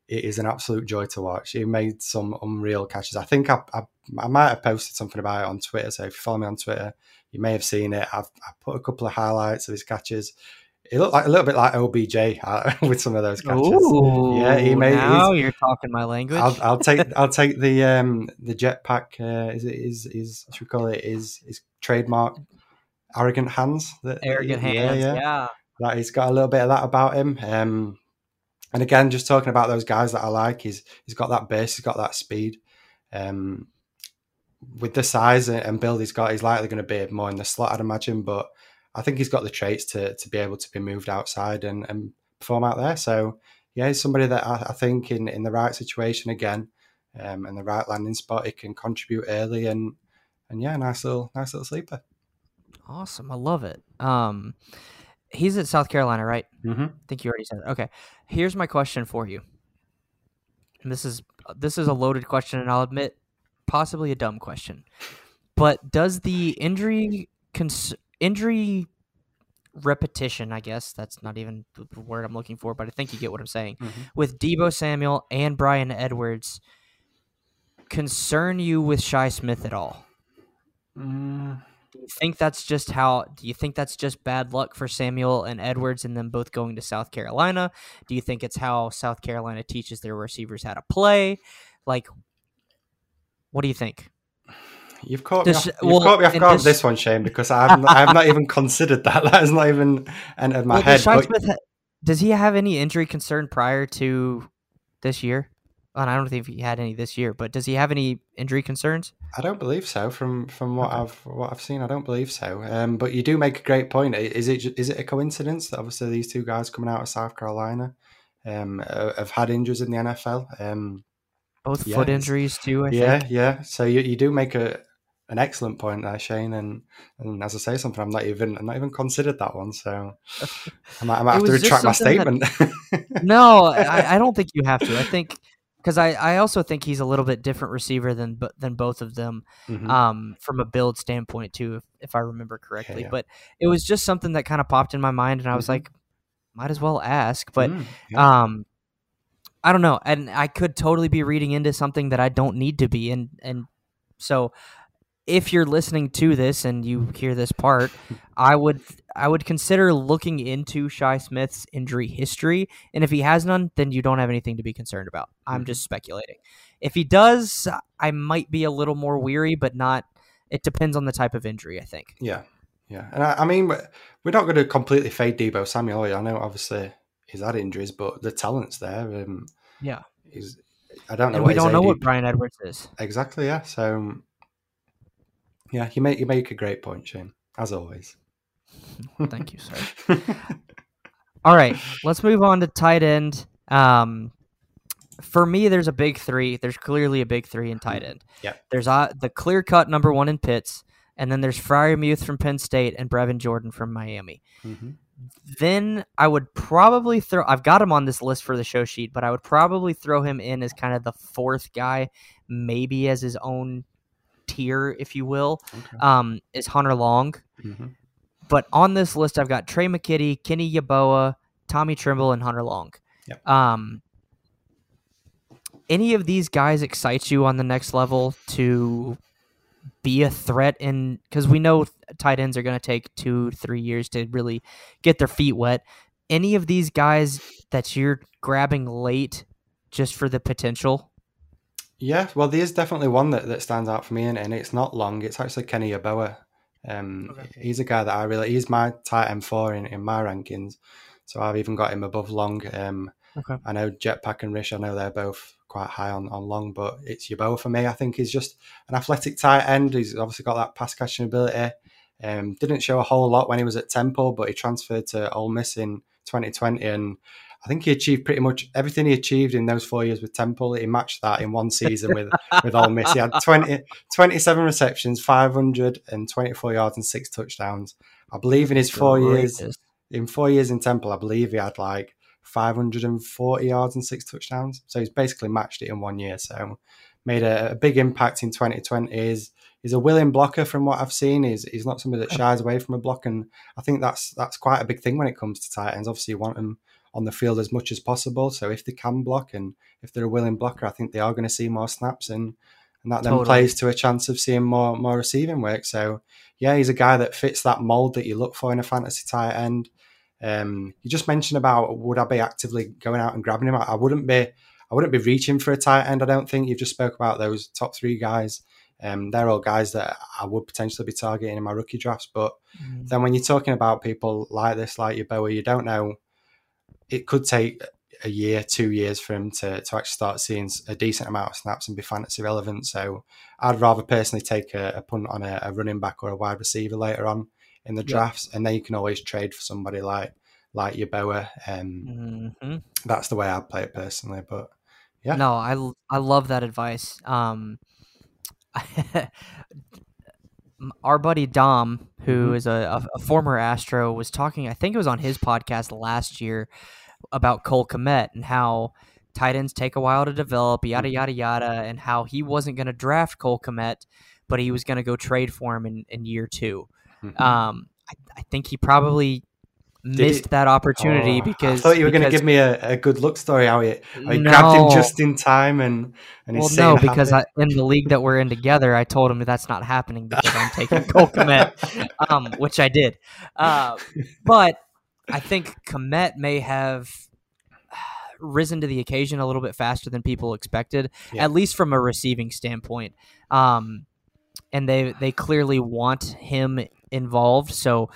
it is an absolute joy to watch. He made some unreal catches. I think I, I, I might have posted something about it on Twitter. So if you follow me on Twitter, you may have seen it. I've, I put a couple of highlights of his catches. It looked like a little bit like OBJ uh, with some of those catches. Ooh, Yeah, he made- Now you're talking my language. I'll, I'll take I'll take the um the jetpack. Uh, is it is is should we call it is is trademark arrogant hands? That, Arrogant yeah, hands. yeah. Yeah. That he's got a little bit of that about him. Um, and again, just talking about those guys that I like, he's he's got that base, he's got that speed. Um, with the size and build he's got, he's likely going to be more in the slot, I'd imagine. But I think he's got the traits to to be able to be moved outside and, and perform out there. So yeah, he's somebody that I, I think in in the right situation again, um, and the right landing spot, he can contribute early and and yeah, nice little nice little sleeper. Awesome. I love it. Um, he's at South Carolina, right? Mm-hmm. I think you already said it. Okay. Here's my question for you. And this is this is a loaded question, and I'll admit, possibly a dumb question. But does the injury cons- injury repetition? I guess that's not even the word I'm looking for, but I think you get what I'm saying. Mhm. With Deebo Samuel and Bryan Edwards, concern you with Shi Smith at all? Mm. Do you think that's just how? Do you think that's just bad luck for Samuel and Edwards and them both going to South Carolina? Do you think it's how South Carolina teaches their receivers how to play? Like, what do you think? You've caught me Does off, sh- you've well, caught me off guard does- this one, Shane, because I've not, I've not even considered that. That has not even entered my Well, head. does, but- Smith does he have any injury concern prior to this year? And I don't think he had any this year, but does he have any injury concerns? I don't believe so. From from what Okay. I've what I've seen, I don't believe so. Um, but you do make a great point. Is it is it a coincidence that obviously these two guys coming out of South Carolina um, have had injuries in the NFL? Um, Both Yeah, foot injuries too. I yeah, think. yeah. So you, you do make a an excellent point there, Shane. And, and as I say, something I'm not even I'm not even considered that one. So I might, I might have to retract my something that- statement. no, I, I don't think you have to. I think because I, I also think he's a little bit different receiver than than both of them. Mhm. um, from a build standpoint too, if, if I remember correctly. yeah. But it was just something that kind of popped in my mind, and I was Mhm. like, might as well ask. But Mm, yeah. um, I don't know, and I could totally be reading into something that I don't need to be, and and so if you're listening to this and you hear this part, I would I would consider looking into Shi Smith's injury history, and if he has none, then you don't have anything to be concerned about. I'm Mhm. just speculating. If he does, I might be a little more weary, but not. It depends on the type of injury, I think. Yeah, yeah, and I, I mean we're we're not going to completely fade Deebo Samuel. I know obviously he's had injuries, but the talent's there. Um, Yeah. he's I don't know. We don't know what Bryan Edwards is. exactly. Yeah, so um, yeah, you make you make a great point, Shane, as always. Thank you, sir. All right, let's move on to tight end. Um, for me, there's a big three. There's clearly a big three in tight end. Yeah. There's uh, the clear cut number one in Pitts, and then there's Freiermuth from Penn State and Brevin Jordan from Miami. Mhm. Then I would probably throw. I've got him on this list for the show sheet, but I would probably throw him in as kind of the fourth guy, maybe as his own tier, if you will. Okay. Um, is Hunter Long. Mhm. But on this list, I've got Tre' McKitty, Kenny Yeboah, Tommy Tremble, and Hunter Long. Yep. Um, any of these guys excites you on the next level to be a threat in because we know tight ends are going to take two, three years to really get their feet wet. Any of these guys that you're grabbing late just for the potential? Yeah, well, there's definitely one that, that stands out for me, and, and it's not long. It's actually Kenny Yeboah. Um, Okay. He's a guy that I really. He's my tight end four in, in my rankings, so I've even got him above Long. Um, Okay. I know Jetpack and Rish. I know they're both quite high on, on Long, but it's Yeboah for me. I think he's just an athletic tight end. He's obviously got that pass catching ability. Um, didn't show a whole lot when he was at Temple, but he transferred to Ole Miss in 2020, and I think he achieved pretty much everything he achieved in those four years with Temple. He matched that in one season with with Ole Miss. He had 20, 27 receptions, 524 yards, and six touchdowns. I believe in his four years in four years in Temple, I believe he had like 540 yards and six touchdowns. So he's basically matched it in one year. So made a, a big impact in 2020. He's, he's a willing blocker from what I've seen. He's, he's not somebody that shies away from a block. And I think that's that's quite a big thing when it comes to tight ends. Obviously, you want them on the field as much as possible. So if they can block and if they're a willing blocker, I think they are going to see more snaps and and that then Totally. plays to a chance of seeing more more receiving work. So yeah, he's a guy that fits that mold that you look for in a fantasy tight end. Um, you just mentioned about would I be actively going out and grabbing him? I, I wouldn't be. I wouldn't be reaching for a tight end. I don't think you've just spoke about those top three guys. Um, they're all guys that I would potentially be targeting in my rookie drafts. But Mm. then when you're talking about people like this, like Yeboah, you don't know. It could take a year, two years for him to, to actually start seeing a decent amount of snaps and be fantasy relevant. So I'd rather personally take a, a punt on a, a running back or a wide receiver later on in the Yeah. drafts, and then you can always trade for somebody like like Yeboah. Um, Mhm. That's the way I'd play it personally. But Yeah. No, I I love that advice. Um, our buddy Dom, who Mhm. is a, a former Astro, was talking. I think it was on his podcast last year about Cole Kmet and how tight ends take a while to develop, yada yada yada, and how he wasn't going to draft Cole Kmet, but he was going to go trade for him in, in year two. Mhm. Um, I, I think he probably he- missed that opportunity Oh, because I thought you were going to give me a, a good luck story how he, how he grabbed him just in time and and he's Well, no, because. I, in the league that we're in together, I told him that's not happening because I'm taking Cole Kmet, um, which I did. Uh, but I think Kmet may have risen to the occasion a little bit faster than people expected, Yeah. at least from a receiving standpoint. Um, and they they clearly want him involved, so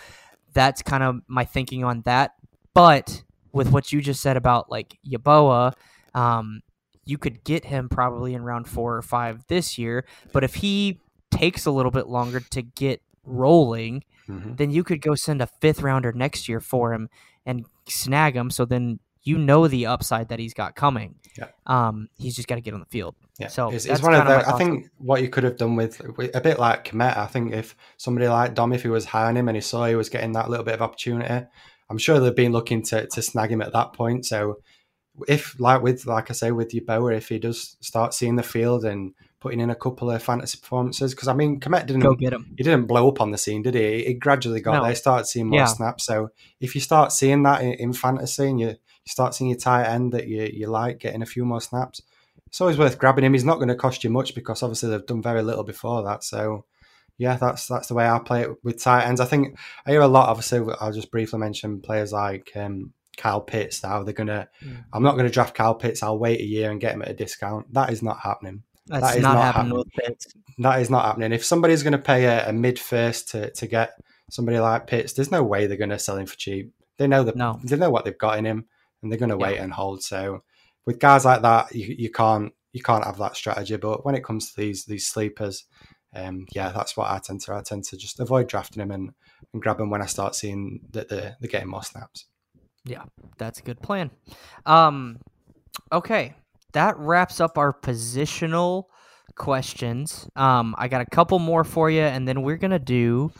that's kind of my thinking on that. But with what you just said about like Yeboah, um, you could get him probably in round four or five this year. But if he takes a little bit longer to get rolling, Mhm. then you could go send a fifth rounder next year for him and snag him. So then you know the upside that he's got coming. Yeah. Um, he's just got to get on the field. Yeah, So it's, it's one of the. I think what you could have done with, a bit like Kmet. I think if somebody like Dom, if he was hiring him and he saw he was getting that little bit of opportunity, I'm sure they've been looking to to snag him at that point. So if like with like I say with Yeboah, if he does start seeing the field and putting in a couple of fantasy performances, because I mean Kmet didn't Go get him. he didn't blow up on the scene, did he? He gradually got No. there, started seeing more Yeah. snaps. So if you start seeing that in, in fantasy and you, you start seeing your tight end that you, you like getting a few more snaps, it's always worth grabbing him. He's not going to cost you much because obviously they've done very little before that. So yeah, that's that's the way I play it with tight ends. I think I hear a lot. Obviously, I'll just briefly mention players like um, Kyle Pitts. How they're gonna. Mm. I'm not going to draft Kyle Pitts. I'll wait a year and get him at a discount. That is not happening That's That is not, not happening happening. with Pitts. that is not happening. If somebody's going to pay a, a mid first to, to get somebody like Pitts, there's no way they're going to sell him for cheap. They know the, No. they know what they've got in him, and they're going to Yeah. wait and hold. So with guys like that, you, you can't you can't have that strategy. But when it comes to these these sleepers, um, yeah, that's what I tend to. I tend to just avoid drafting him and, and grab them when I start seeing that they're, they're getting more snaps. Yeah, that's a good plan. Um, okay, that wraps up our positional questions. Um, I got a couple more for you, and then we're gonna do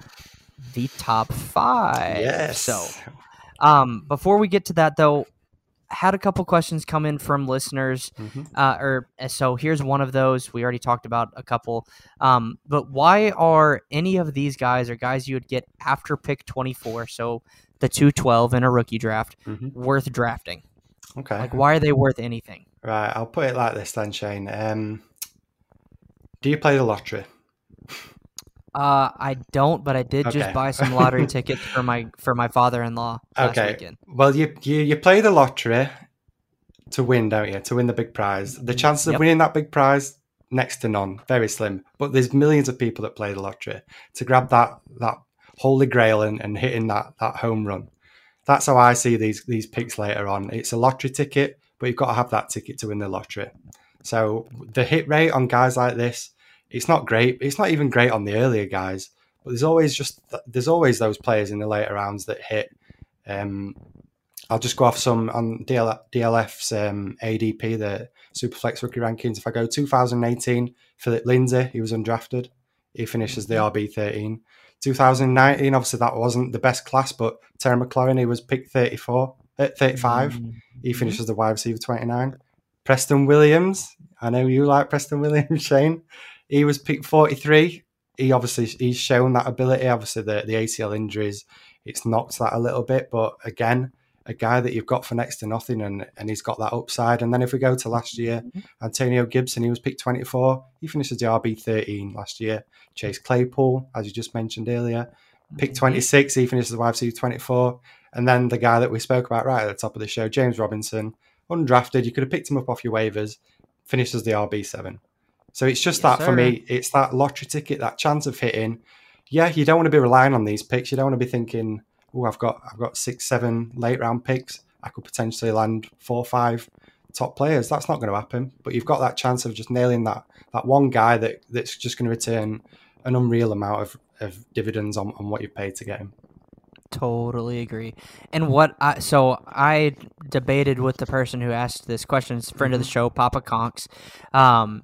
the top five. Yes. So, Um, before we get to that, though, had a couple questions come in from listeners. Mhm. Uh, or so here's one of those. We already talked about a couple. Um, but why are any of these guys or guys you would get after pick 24, so the 212 in a rookie draft, Mhm. worth drafting? Okay. Like, why are they worth anything? Right, I'll put it like this then, Shane. Um, do you play the lottery? Uh, I don't, but I did just buy some lottery tickets for my for my father-in-law Okay. weekend. Well, you, you you play the lottery to win, don't you? To win the big prize. The chances of winning that big prize next to none, very slim. But there's millions of people that play the lottery to grab that that holy grail and, and hitting that that home run. That's how I see these these picks later on. It's a lottery ticket, but you've got to have that ticket to win the lottery. So the hit rate on guys like this, it's not great. It's not even great on the earlier guys. But there's always just there's always those players in the later rounds that hit. Um, I'll just go off some on DL, DLF's um, ADP, the Superflex rookie rankings. If I go 2018, Phillip Lindsay, he was undrafted. He finishes the RB13. 2019, obviously that wasn't the best class, but Terry McLaurin, he was picked 34, uh, 35. Mm-hmm. He finishes the wide receiver 29. Preston Williams, I know you like Preston Williams, Shane. He was picked 43. He obviously he's shown that ability. Obviously, the, the ACL injuries, it's knocked that a little bit. But again, a guy that you've got for next to nothing, and, and he's got that upside. And then if we go to last year, Antonio Gibson, he was picked 24. He finishes the RB 13 last year. Chase Claypool, as you just mentioned earlier, picked 26. He finishes the wide receiver 24. And then the guy that we spoke about right at the top of the show, James Robinson, undrafted. You could have picked him up off your waivers, finishes the RB seven. So it's just Yes, that for me. It's that lottery ticket, that chance of hitting. Yeah, you don't want to be relying on these picks. You don't want to be thinking, "Oh, I've got I've got six, seven late round picks. I could potentially land four, five top players." That's not going to happen. But you've got that chance of just nailing that that one guy that that's just going to return an unreal amount of, of dividends on, on what you've paid to get him. Totally agree. And what I so I debated with the person who asked this question, it's friend of the show, Papa Conks. Um,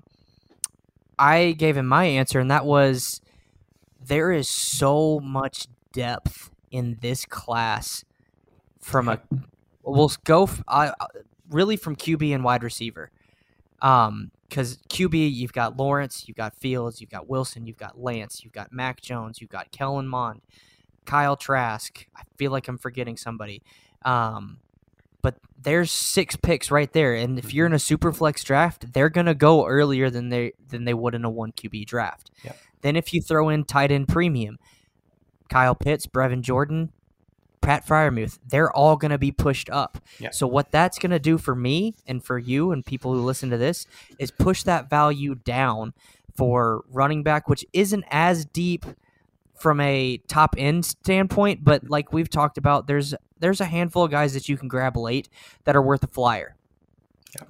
I gave him my answer, and that was there is so much depth in this class from a we'll go f- I- I- really from QB and wide receiver. Um, because QB, you've got Lawrence, you've got Fields, you've got Wilson, you've got Lance, you've got Mac Jones, you've got Kellen Mond, Kyle Trask. I feel like I'm forgetting somebody. Um, but there's six picks right there, and if you're in a super flex draft, they're gonna go earlier than they than they would in a one QB draft. Yeah. Then if you throw in tight end premium, Kyle Pitts, Brevin Jordan, Pat Freiermuth, they're all going to be pushed up. Yeah. So what that's going to do for me and for you and people who listen to this is push that value down for running back, which isn't as deep from a top end standpoint, but like we've talked about, there's there's a handful of guys that you can grab late that are worth a flyer.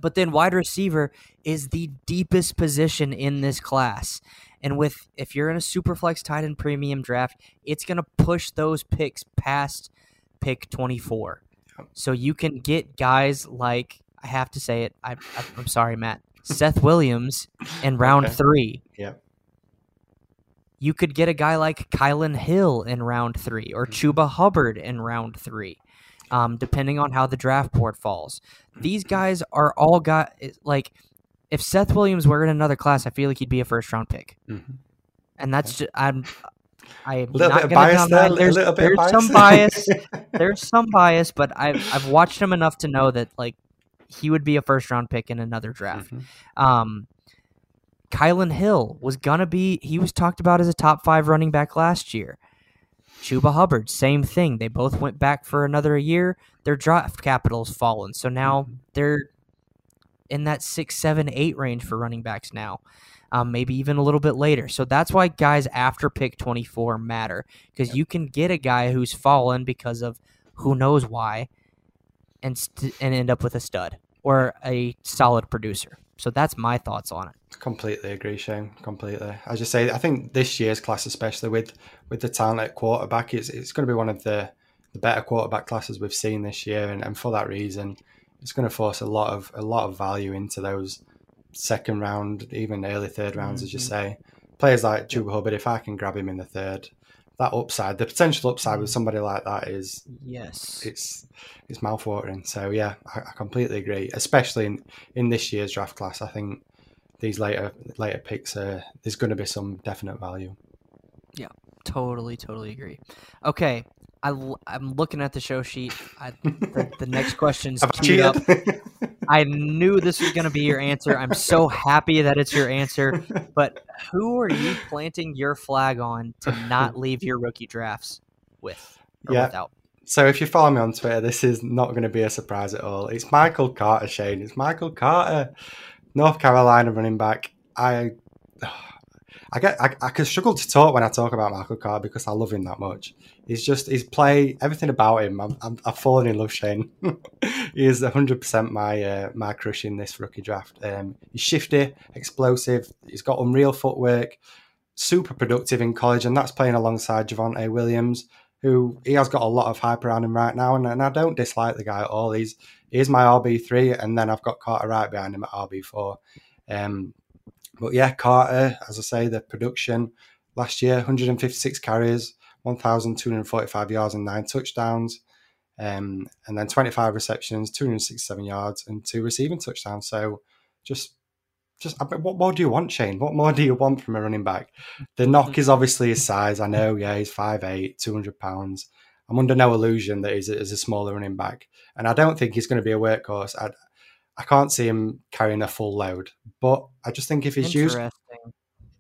But then wide receiver is the deepest position in this class. And with if you're in a super flex tight end premium draft, it's going to push those picks past pick 24. So you can get guys like I have to say it. I, I I'm sorry, Matt. Seth Williams in round Okay. 3. Yeah. You could get a guy like Kylin Hill in round 3 or Chuba Hubbard in round 3. Um, depending on how the draft board falls. These guys are all got like if Seth Williams were in another class, I feel like he'd be a first round pick. Mhm. And that's just I'm I'm not bit gonna bias there, a There's, little bit of there's some bias. there's some bias, but I've I've watched him enough to know that like he would be a first round pick in another draft. Mhm. Um, Kylin Hill was gonna be. He was talked about as a top five running back last year. Chuba Hubbard, same thing. They both went back for another year. Their draft capital's fallen, so now they're in that six, seven, eight range for running backs now. Um, maybe even a little bit later. So that's why guys after pick 24 matter because you can get a guy who's fallen because of who knows why and st- and end up with a stud or a solid producer. So that's my thoughts on it. Completely agree, Shane. Completely. As you say, I think this year's class, especially with with the talent at quarterback, is it's going to be one of the, the better quarterback classes we've seen this year, and, and for that reason, it's going to force a lot of a lot of value into those second round, even early third rounds, as you mm-hmm. say. Players like Chuba Hubbard, if I can grab him in the third, that upside, the potential upside with mm. somebody like that is Yes. it's it's mouthwatering. So yeah, I, I completely agree. Especially in, in this year's draft class, I think these later later picks are there's going to be some definite value. Yeah, totally, totally agree. Okay, I l- I'm looking at the show sheet. I, the, the next question's queued up. I knew this was going to be your answer. I'm so happy that it's your answer. But who are you planting your flag on to not leave your rookie drafts with or Yeah. without? So if you follow me on Twitter, this is not going to be a surprise at all. It's Michael Carter, Shane. It's Michael Carter, North Carolina running back. I, I get, I, I can struggle to talk when I talk about Michael Carter because I love him that much. He's just his play, everything about him. I'm, I'm, I've fallen in love, Shane. he is 100 percent my uh, my crush in this rookie draft. Um, he's shifty, explosive. He's got unreal footwork. Super productive in college, and that's playing alongside Javonte Williams who he has got a lot of hype around him right now, and, and I don't dislike the guy at all. He's he's my RB three, and then I've got Carter right behind him at RB four. Um, but yeah, Carter, as I say, the production last year, 156 carries, 1,245 yards, and nine touchdowns, um, and then 25 receptions, 267 yards, and two receiving touchdowns. So just just what more do you want, Shane? What more do you want from a running back? The knock is obviously his size. I know, yeah, he's 5'8", 200 pounds. I'm under no illusion that he's a, he's a smaller running back, and I don't think he's going to be a workhorse. I I can't see him carrying a full load, but I just think if he's used,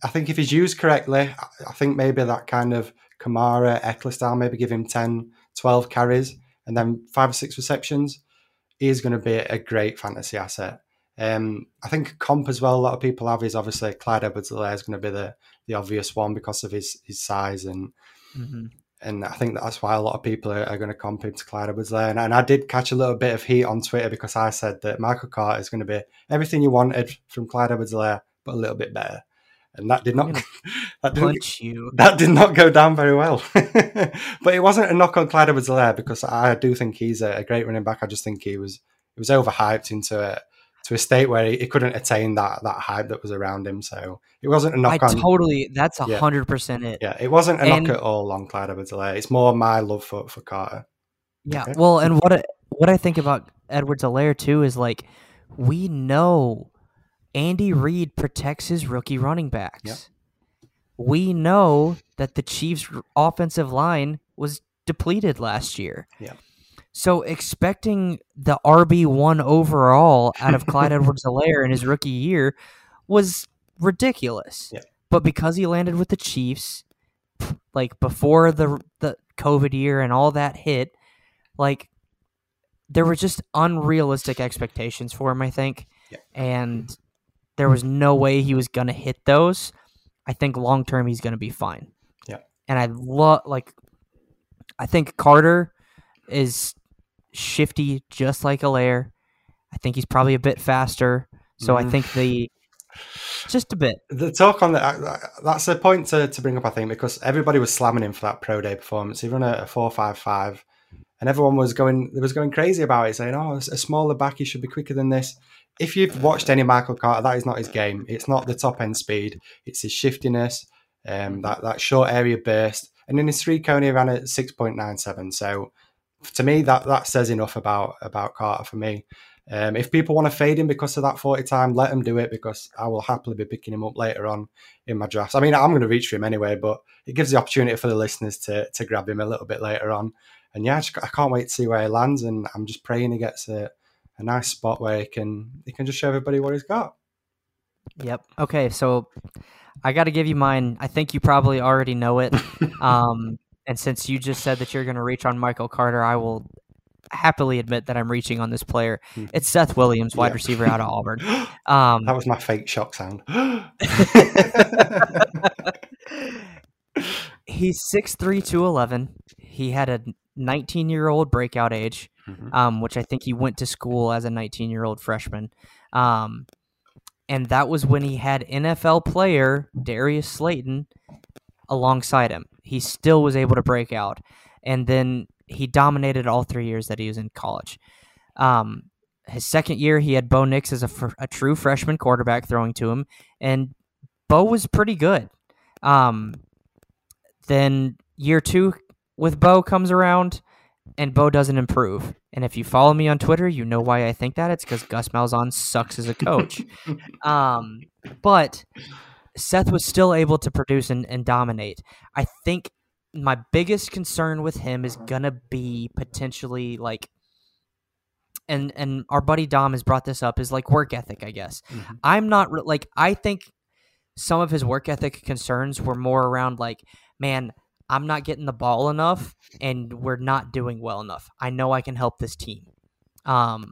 I think if he's used correctly, I- think maybe that kind of Kamara, Ekeler style, maybe give him 10, 12 carries and then five or six receptions. He is going to be a great fantasy asset. Um, I think comp as well. A lot of people have is obviously Clyde Edwards-Helaire is going to be the the obvious one because of his his size and hmm and I think that's why a lot of people are, are going to comp him to Clyde Edwards-Helaire. And, and I did catch a little bit of heat on Twitter because I said that Michael Carter is going to be everything you wanted from Clyde Edwards-Helaire, but a little bit better. And that did not that Punch you. that did not go down very well. but it wasn't a knock on Clyde Edwards-Helaire because I do think he's a, a great running back. I just think he was he was overhyped into a to a state where he, couldn't attain that that hype that was around him. So it wasn't a I knock on. totally. That's a hundred percent it. yeah, it wasn't a And- knock at all on Clyde Edwards-Helaire. It's more my love for for Carter. Yeah. Okay. Well, and what I, what I think about Edwards-Helaire too is like we know Andy Reid protects his rookie running backs. Yep. We know that the Chiefs' offensive line was depleted last year. Yeah. So expecting the RB one overall out of Clyde Edwards-Helaire in his rookie year was ridiculous. Yeah. But because he landed with the Chiefs, like before the the COVID year and all that hit, like there were just unrealistic expectations for him, I think. Yeah. And there was no way he was gonna hit those. I think long term he's gonna be fine. Yeah. And I love like I think Carter is shifty just like Helaire. I think he's probably a bit faster. So I Mhm. think the just a bit. The talk on that, that's a point to, to bring up, I think, because everybody was slamming him for that pro day performance. He ran a, a 4.55, and everyone was going, they was going crazy about it, saying, "Oh, a smaller back, he should be quicker than this." If you've watched any Michael Carter, that is not his game. It's not the top end speed. It's his shiftiness, um, that that short area burst, and in his three cone he ran at 6.97. So, to me, that that says enough about about Carter for me. Um, if people want to fade him because of that 40 time, let them do it because I will happily be picking him up later on in my drafts. I mean, I'm going to reach for him anyway, but it gives the opportunity for the listeners to to grab him a little bit later on. And yeah, I, just, I can't wait to see where he lands, and I'm just praying he gets a, a nice spot where he can he can just show everybody what he's got. Yep. Okay, so I got to give you mine. I think you probably already know it. um, and since you just said that you're going to reach on Michael Carter, I will happily admit that I'm reaching on this player. Hmm. It's Seth Williams, wide Yeah. receiver out of Auburn. Um, that was my fake shock sound. he's 6'3", 211. He had a 19 year old breakout age, Mhm. um, which I think he went to school as a 19 year old freshman. Um, and that was when he had NFL player Darius Slayton alongside him. He still was able to break out. And then he dominated all three years that he was in college. Um, his second year, he had Bo Nix as a, fr- a true freshman quarterback throwing to him, and Bo was pretty good. Um, Then year two with Bo comes around, and Bo doesn't improve. And if you follow me on Twitter, you know why I think that. It's because Gus Malzahn sucks as a coach. um, but Seth was still able to produce and, and dominate. I think my biggest concern with him is gonna be potentially like and and our buddy Dom has brought this up is like work ethic, I guess. Mm-hmm. I'm not re- like I think some of his work ethic concerns were more around like, man, I'm not getting the ball enough and we're not doing well enough. I know I can help this team. Um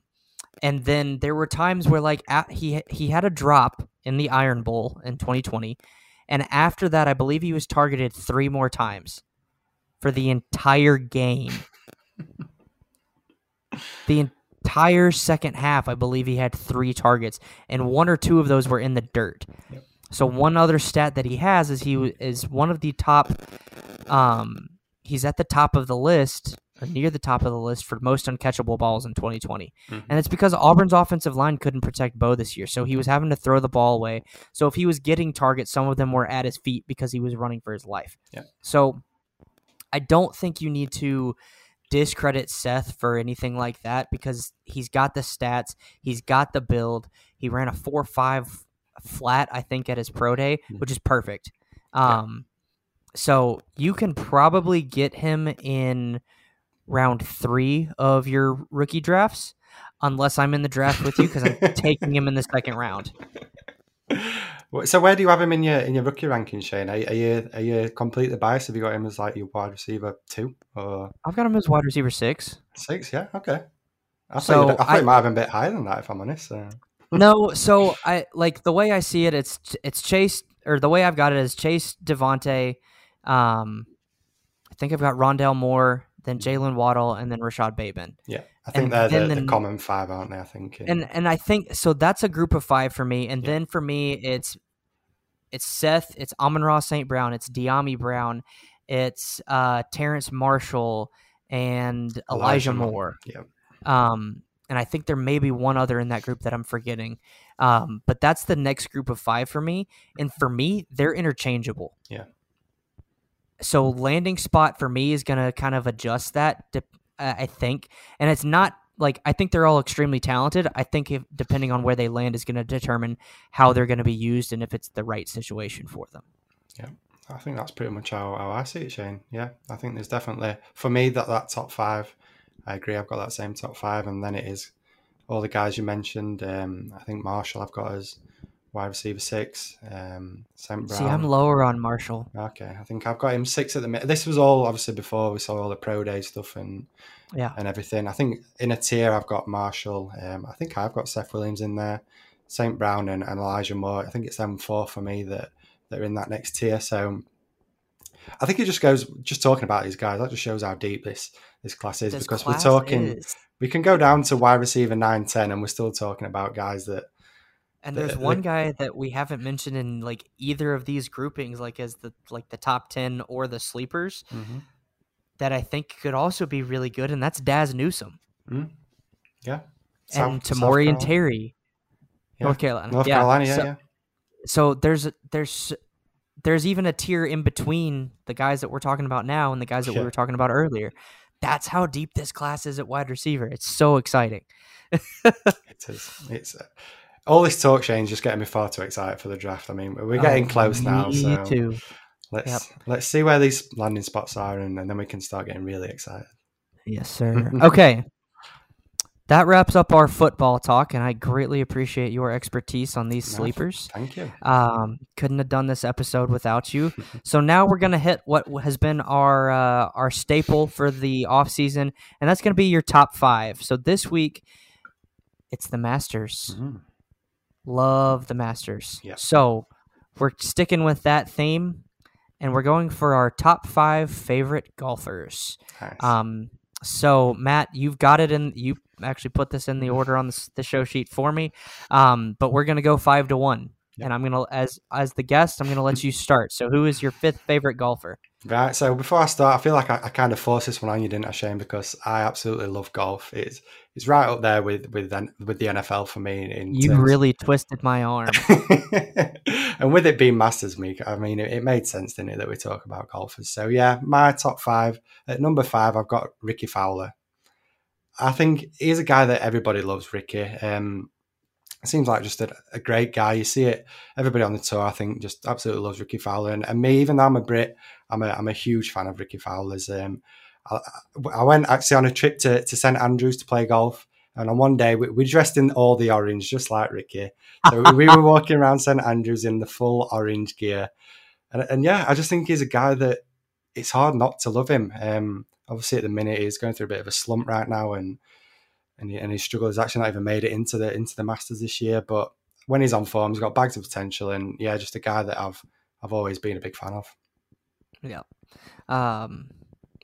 and then there were times where like at, he he had a drop in the Iron Bowl in 2020 and after that I believe he was targeted 3 more times for the entire game. the entire second half, I believe he had three targets, and one or two of those were in the dirt. Yep. So one other stat that he has is he is one of the top. Um, he's at the top of the list, near the top of the list for most uncatchable balls in 2020, Mhm. and it's because Auburn's offensive line couldn't protect Bo this year, so he was having to throw the ball away. So if he was getting targets, some of them were at his feet because he was running for his life. Yep. So I don't think you need to discredit Seth for anything like that because he's got the stats, he's got the build. He ran a four five flat, I think, at his pro day, Mhm. which is perfect. Um, so you can probably get him in round three of your rookie drafts, unless I'm in the draft with you because I'm taking him in the second round. So where do you have him in your in your rookie ranking, Shane? Are, are you are you completely biased? Have you got him as like your wide receiver two or I've got him as wide receiver six. six? Yeah, okay. I thought, So you'd- I thought I- might have him a bit higher than that, if I'm honest. So. no, so I like the way I see it. It's it's Chase, or the way I've got it is Chase DeVonta. Um, I think I've got Rondale Moore, then Jaylen Waddle, and then Rashod Bateman. Yeah, I think And they're the, the- the common five, aren't they? I think. in- And and I think so. That's a group of five for me. And Yeah. then for me, it's it's Seth, it's Amon-Ra St. Brown, it's Dyami Brown, it's uh, Terrace Marshall, and Elijah, Elijah Moore. Moore. yeah, Um, and I think there may be one other in that group that I'm forgetting. Um, but that's the next group of five for me. And for me, they're interchangeable. Yeah. So landing spot for me is going to kind of adjust that, de- uh, I think. And it's not like I think they're all extremely talented. I think if depending on where they land is going to determine how they're going to be used and if it's the right situation for them. Yeah. I think that's pretty much how, how I see it, Shane. Yeah, I think there's definitely for me that that top five. I agree. I've got that same top five, and then it is all the guys you mentioned. Um, I think Marshall I've got as wide receiver six. Um, St. Brown. See, I'm lower on Marshall. Okay, I think I've got him six at the minute. This was all obviously before we saw all the pro day stuff and Yeah. and everything. I think in a tier I've got Marshall. Um, I think I've got Seth Williams in there, St. Brown and, and Elijah Moore. I think it's them four for me that that are in that next tier. So I think it just goes just talking about these guys. That just shows how deep this this class is This because class we're talking. is- We can go down to wide receiver 9, 10, and we're still talking about guys that And there's the- one guy that we haven't mentioned in like either of these groupings, like as the like the top ten or the sleepers, that I think could also be really good, and that's Dazz Newsome yeah. and South- South Tamorrion Terry, Yeah. North Carolina. North yeah. Carolina, yeah, so, yeah. so there's there's there's even a tier in between the guys that we're talking about now and the guys that we were talking about earlier. That's how deep this class is at wide receiver. It's so exciting. It is. It's uh, all this talk, Shane's just getting me far too excited for the draft. I mean, we're getting Oh, close now, me so too. let's Yep. let's see where these landing spots are, and, and then we can start getting really excited. Yes, sir. okay. That wraps up our football talk, and I greatly appreciate your expertise on these sleepers. Thank you. Um, couldn't have done this episode without you. so now we're gonna hit what has been our uh, our staple for the off season, and that's gonna be your top five. So this week, it's the Masters. Mhm. Love the Masters. Yeah. So we're sticking with that theme, and we're going for our top five favorite golfers. Nice. Um, so Matt, you've got it in. You actually put this in the order on the, the show sheet for me. Um, but we're gonna go five to one. And I'm gonna as as the guest, I'm gonna let you start. So, who is your fifth favorite golfer? Right. So before I start, I feel like I, I kind of forced this one on you, didn't I, Shane? Because I absolutely love golf. It's it's right up there with with with the NFL for me. In you terms. really twisted my arm. and with it being Masters Week, I mean, it, it, made sense, didn't it, that we talk about golfers? So yeah, my top five at number five, I've got Rickie Fowler. I think he's a guy that everybody loves, Rickie. Um, seems like just a, a, great guy. You see it, everybody on the tour, I think, just absolutely loves Rickie Fowler. And, and me, even though I'm a Brit, I'm a, I'm a huge fan of Rickie Fowler's. Um, I, I, went actually on a trip to, to St Andrews to play golf. And on one day, we, we dressed in all the orange, just like Rickie. So we were walking around St Andrews in the full orange gear. And, and, yeah, I just think he's a guy that it's hard not to love him. Um, obviously, at the minute, he's going through a bit of a slump right now. And and, he, and his struggle has actually not even made it into the into the Masters this year. But when he's on form, he's got bags of potential, and yeah, just a guy that I've I've always been a big fan of. Yeah, um,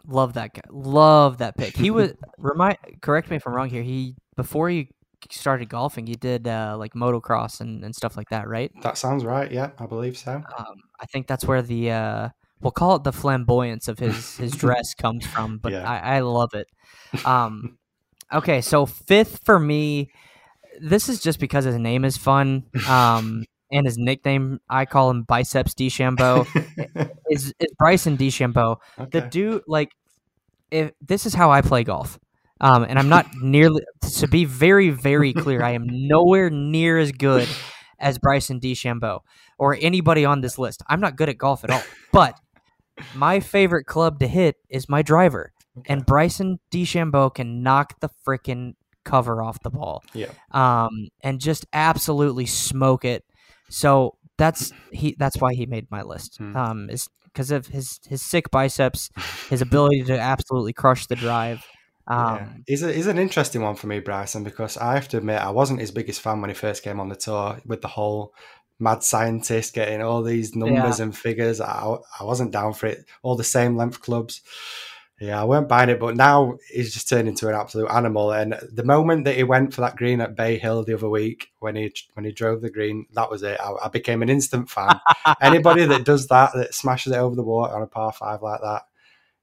love that guy. Love that pick. He was remind. Correct me if I'm wrong here. He before he started golfing, he did uh, like motocross and, and stuff like that, right? That sounds right. Yeah, I believe so. Um, I think that's where the uh, we'll call it the flamboyance of his his dress comes from. But yeah. I, I love it. Um, Okay, so fifth for me, this is just because his name is fun. Um, and his nickname, I call him Biceps DeChambeau, is, is Bryson DeChambeau. Okay. The dude, like, if this is how I play golf. Um, and I'm not nearly to be very, very clear. I am nowhere near as good as Bryson DeChambeau or anybody on this list. I'm not good at golf at all. But my favorite club to hit is my driver. Okay. And Bryson DeChambeau can knock the freaking cover off the ball. Yeah. Um, and just absolutely smoke it. So that's he. That's why he made my list. Hmm. Um, is because of his his sick biceps, his ability to absolutely crush the drive. Um, yeah. he's, a, he's an interesting one for me, Bryson, because I have to admit I wasn't his biggest fan when he first came on the tour with the whole mad scientist getting all these numbers yeah. and figures. I, I wasn't down for it. All the same length clubs. Yeah, I weren't buying it, but now he's just turned into an absolute animal. And the moment that he went for that green at Bay Hill the other week, when he when he drove the green, that was it. I, I became an instant fan. Anybody that does that, that smashes it over the water on a par five like that,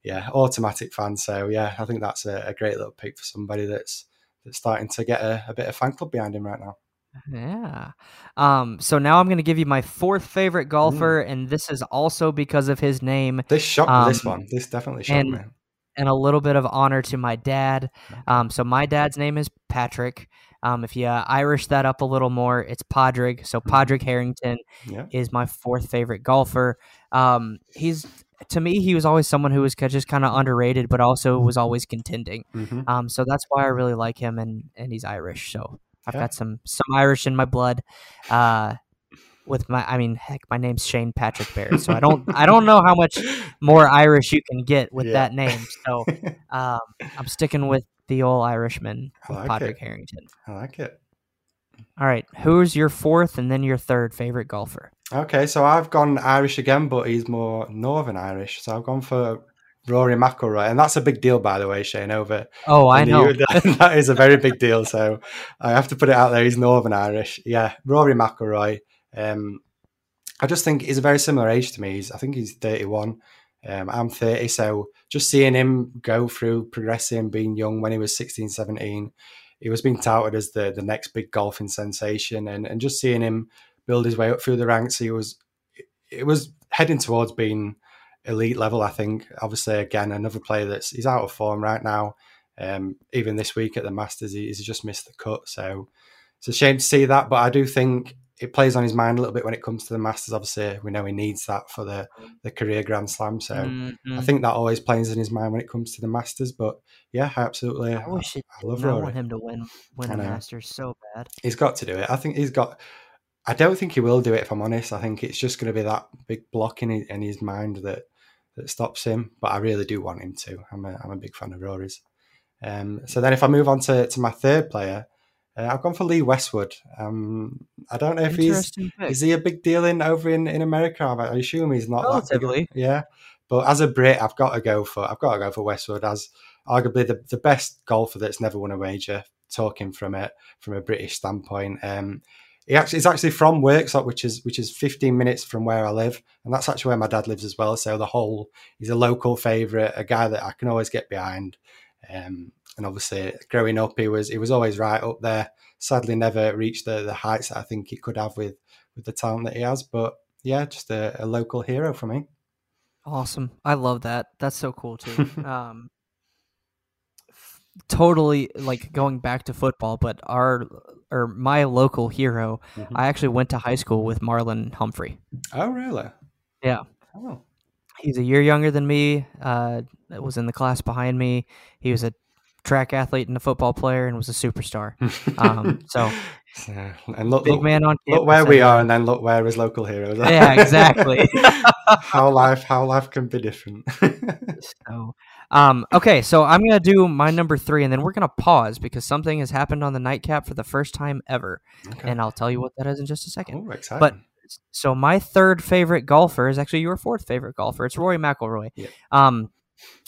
yeah, automatic fan. So yeah, I think that's a, a great little pick for somebody that's that's starting to get a, a bit of fan club behind him right now. Yeah. Um, so now I'm going to give you my fourth favorite golfer, mm. and this is also because of his name. This shocked um, this one. This definitely shocked me and a little bit of honor to my dad. Um, so my dad's name is Patrick. Um, if you uh, Irish that up a little more, it's Padraig. So mm-hmm. Padraig Harrington yeah. is my fourth favorite golfer. Um, he's to me, he was always someone who was just kind of underrated, but also was always contending. Mm-hmm. Um, so that's why I really like him, and and he's Irish. So I've yeah. got some some Irish in my blood. Uh, with my I mean heck my name's Shane Patrick Barrett so I don't I don't know how much more Irish you can get with yeah. that name so um, I'm sticking with the old Irishman like Patrick it. Harrington I like it all right who's your fourth and then your third favorite golfer okay so I've gone Irish again but he's more Northern Irish so I've gone for Rory McIlroy, and that's a big deal, by the way, Shane. Over oh, I know that is a very big deal. So I have to put it out there. He's Northern Irish, yeah. Rory McIlroy, um, I just think he's a very similar age to me. He's, I think he's 31. Um, I'm 30. So just seeing him go through progressing, being young when he was 16, 17, he was being touted as the, the next big golfing sensation. And, and just seeing him build his way up through the ranks, he was, it was heading towards being elite level, I think. Obviously, again, another player that's, he's out of form right now. Um, even this week at the Masters, he, he's just missed the cut. So it's a shame to see that. But I do think it plays on his mind a little bit when it comes to the Masters. Obviously, we know he needs that for the the career Grand Slam. So mm-hmm. I think that always plays in his mind when it comes to the Masters. But yeah, absolutely. I wish I, I love Rory. want him to win win the Masters so bad. He's got to do it. I think he's got. I don't think he will do it. If I'm honest, I think it's just going to be that big block in his, in his mind that that stops him. But I really do want him to. I'm a I'm a big fan of Rory's. Um, so then, if I move on to, to my third player, uh, I've gone for Lee Westwood. Um, I don't know if he's pick. is he a big deal in over in, in America. I assume he's not. Relatively, yeah. But as a Brit, I've got to go for I've got to go for Westwood as arguably the, the best golfer that's never won a major. Talking from a from a British standpoint, um, he actually he's actually from Worksop, which is which is 15 minutes from where I live, and that's actually where my dad lives as well. So the whole he's a local favourite, a guy that I can always get behind. Um, and obviously, growing up, he was he was always right up there. Sadly, never reached the, the heights that I think he could have with with the talent that he has. But yeah, just a, a local hero for me. Awesome. I love that. That's so cool too. um, totally like going back to football, but our or my local hero, Mhm. I actually went to high school with Marlon Humphrey. Oh, really? Yeah. Oh, He's a year younger than me. Uh, was in the class behind me. He was a track athlete and a football player and was a superstar. Um, so So, and look, big look, man on look where we are, and then look where his local heroes are. Yeah, exactly. how life how life can be different. So, um, okay, so I'm gonna do my number three, and then we're gonna pause because something has happened on the nightcap for the first time ever, okay. and I'll tell you what that is in just a second. Oh, exciting. But so my third favorite golfer is actually your fourth favorite golfer. It's Rory McIlroy. Yeah. Um,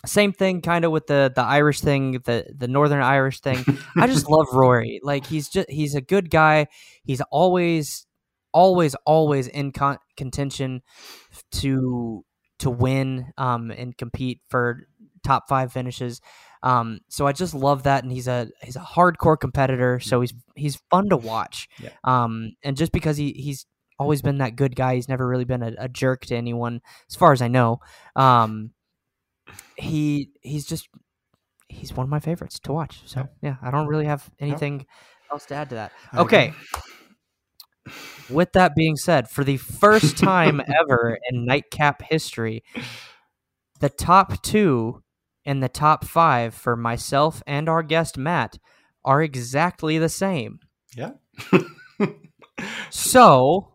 same thing, kind of with the the Irish thing, the the Northern Irish thing. I just love Rory. Like he's just he's a good guy. He's always always always in con- contention to to win um and compete for top 5 finishes. Um so I just love that and he's a he's a hardcore competitor so he's he's fun to watch. Yeah. Um and just because he he's always been that good guy, he's never really been a, a jerk to anyone as far as I know. Um he he's just he's one of my favorites to watch. So yeah, I don't really have anything else to add to that. Okay. With that being said, for the first time ever in nightcap history, the top two and the top five for myself and our guest Matt are exactly the same. Yeah. So,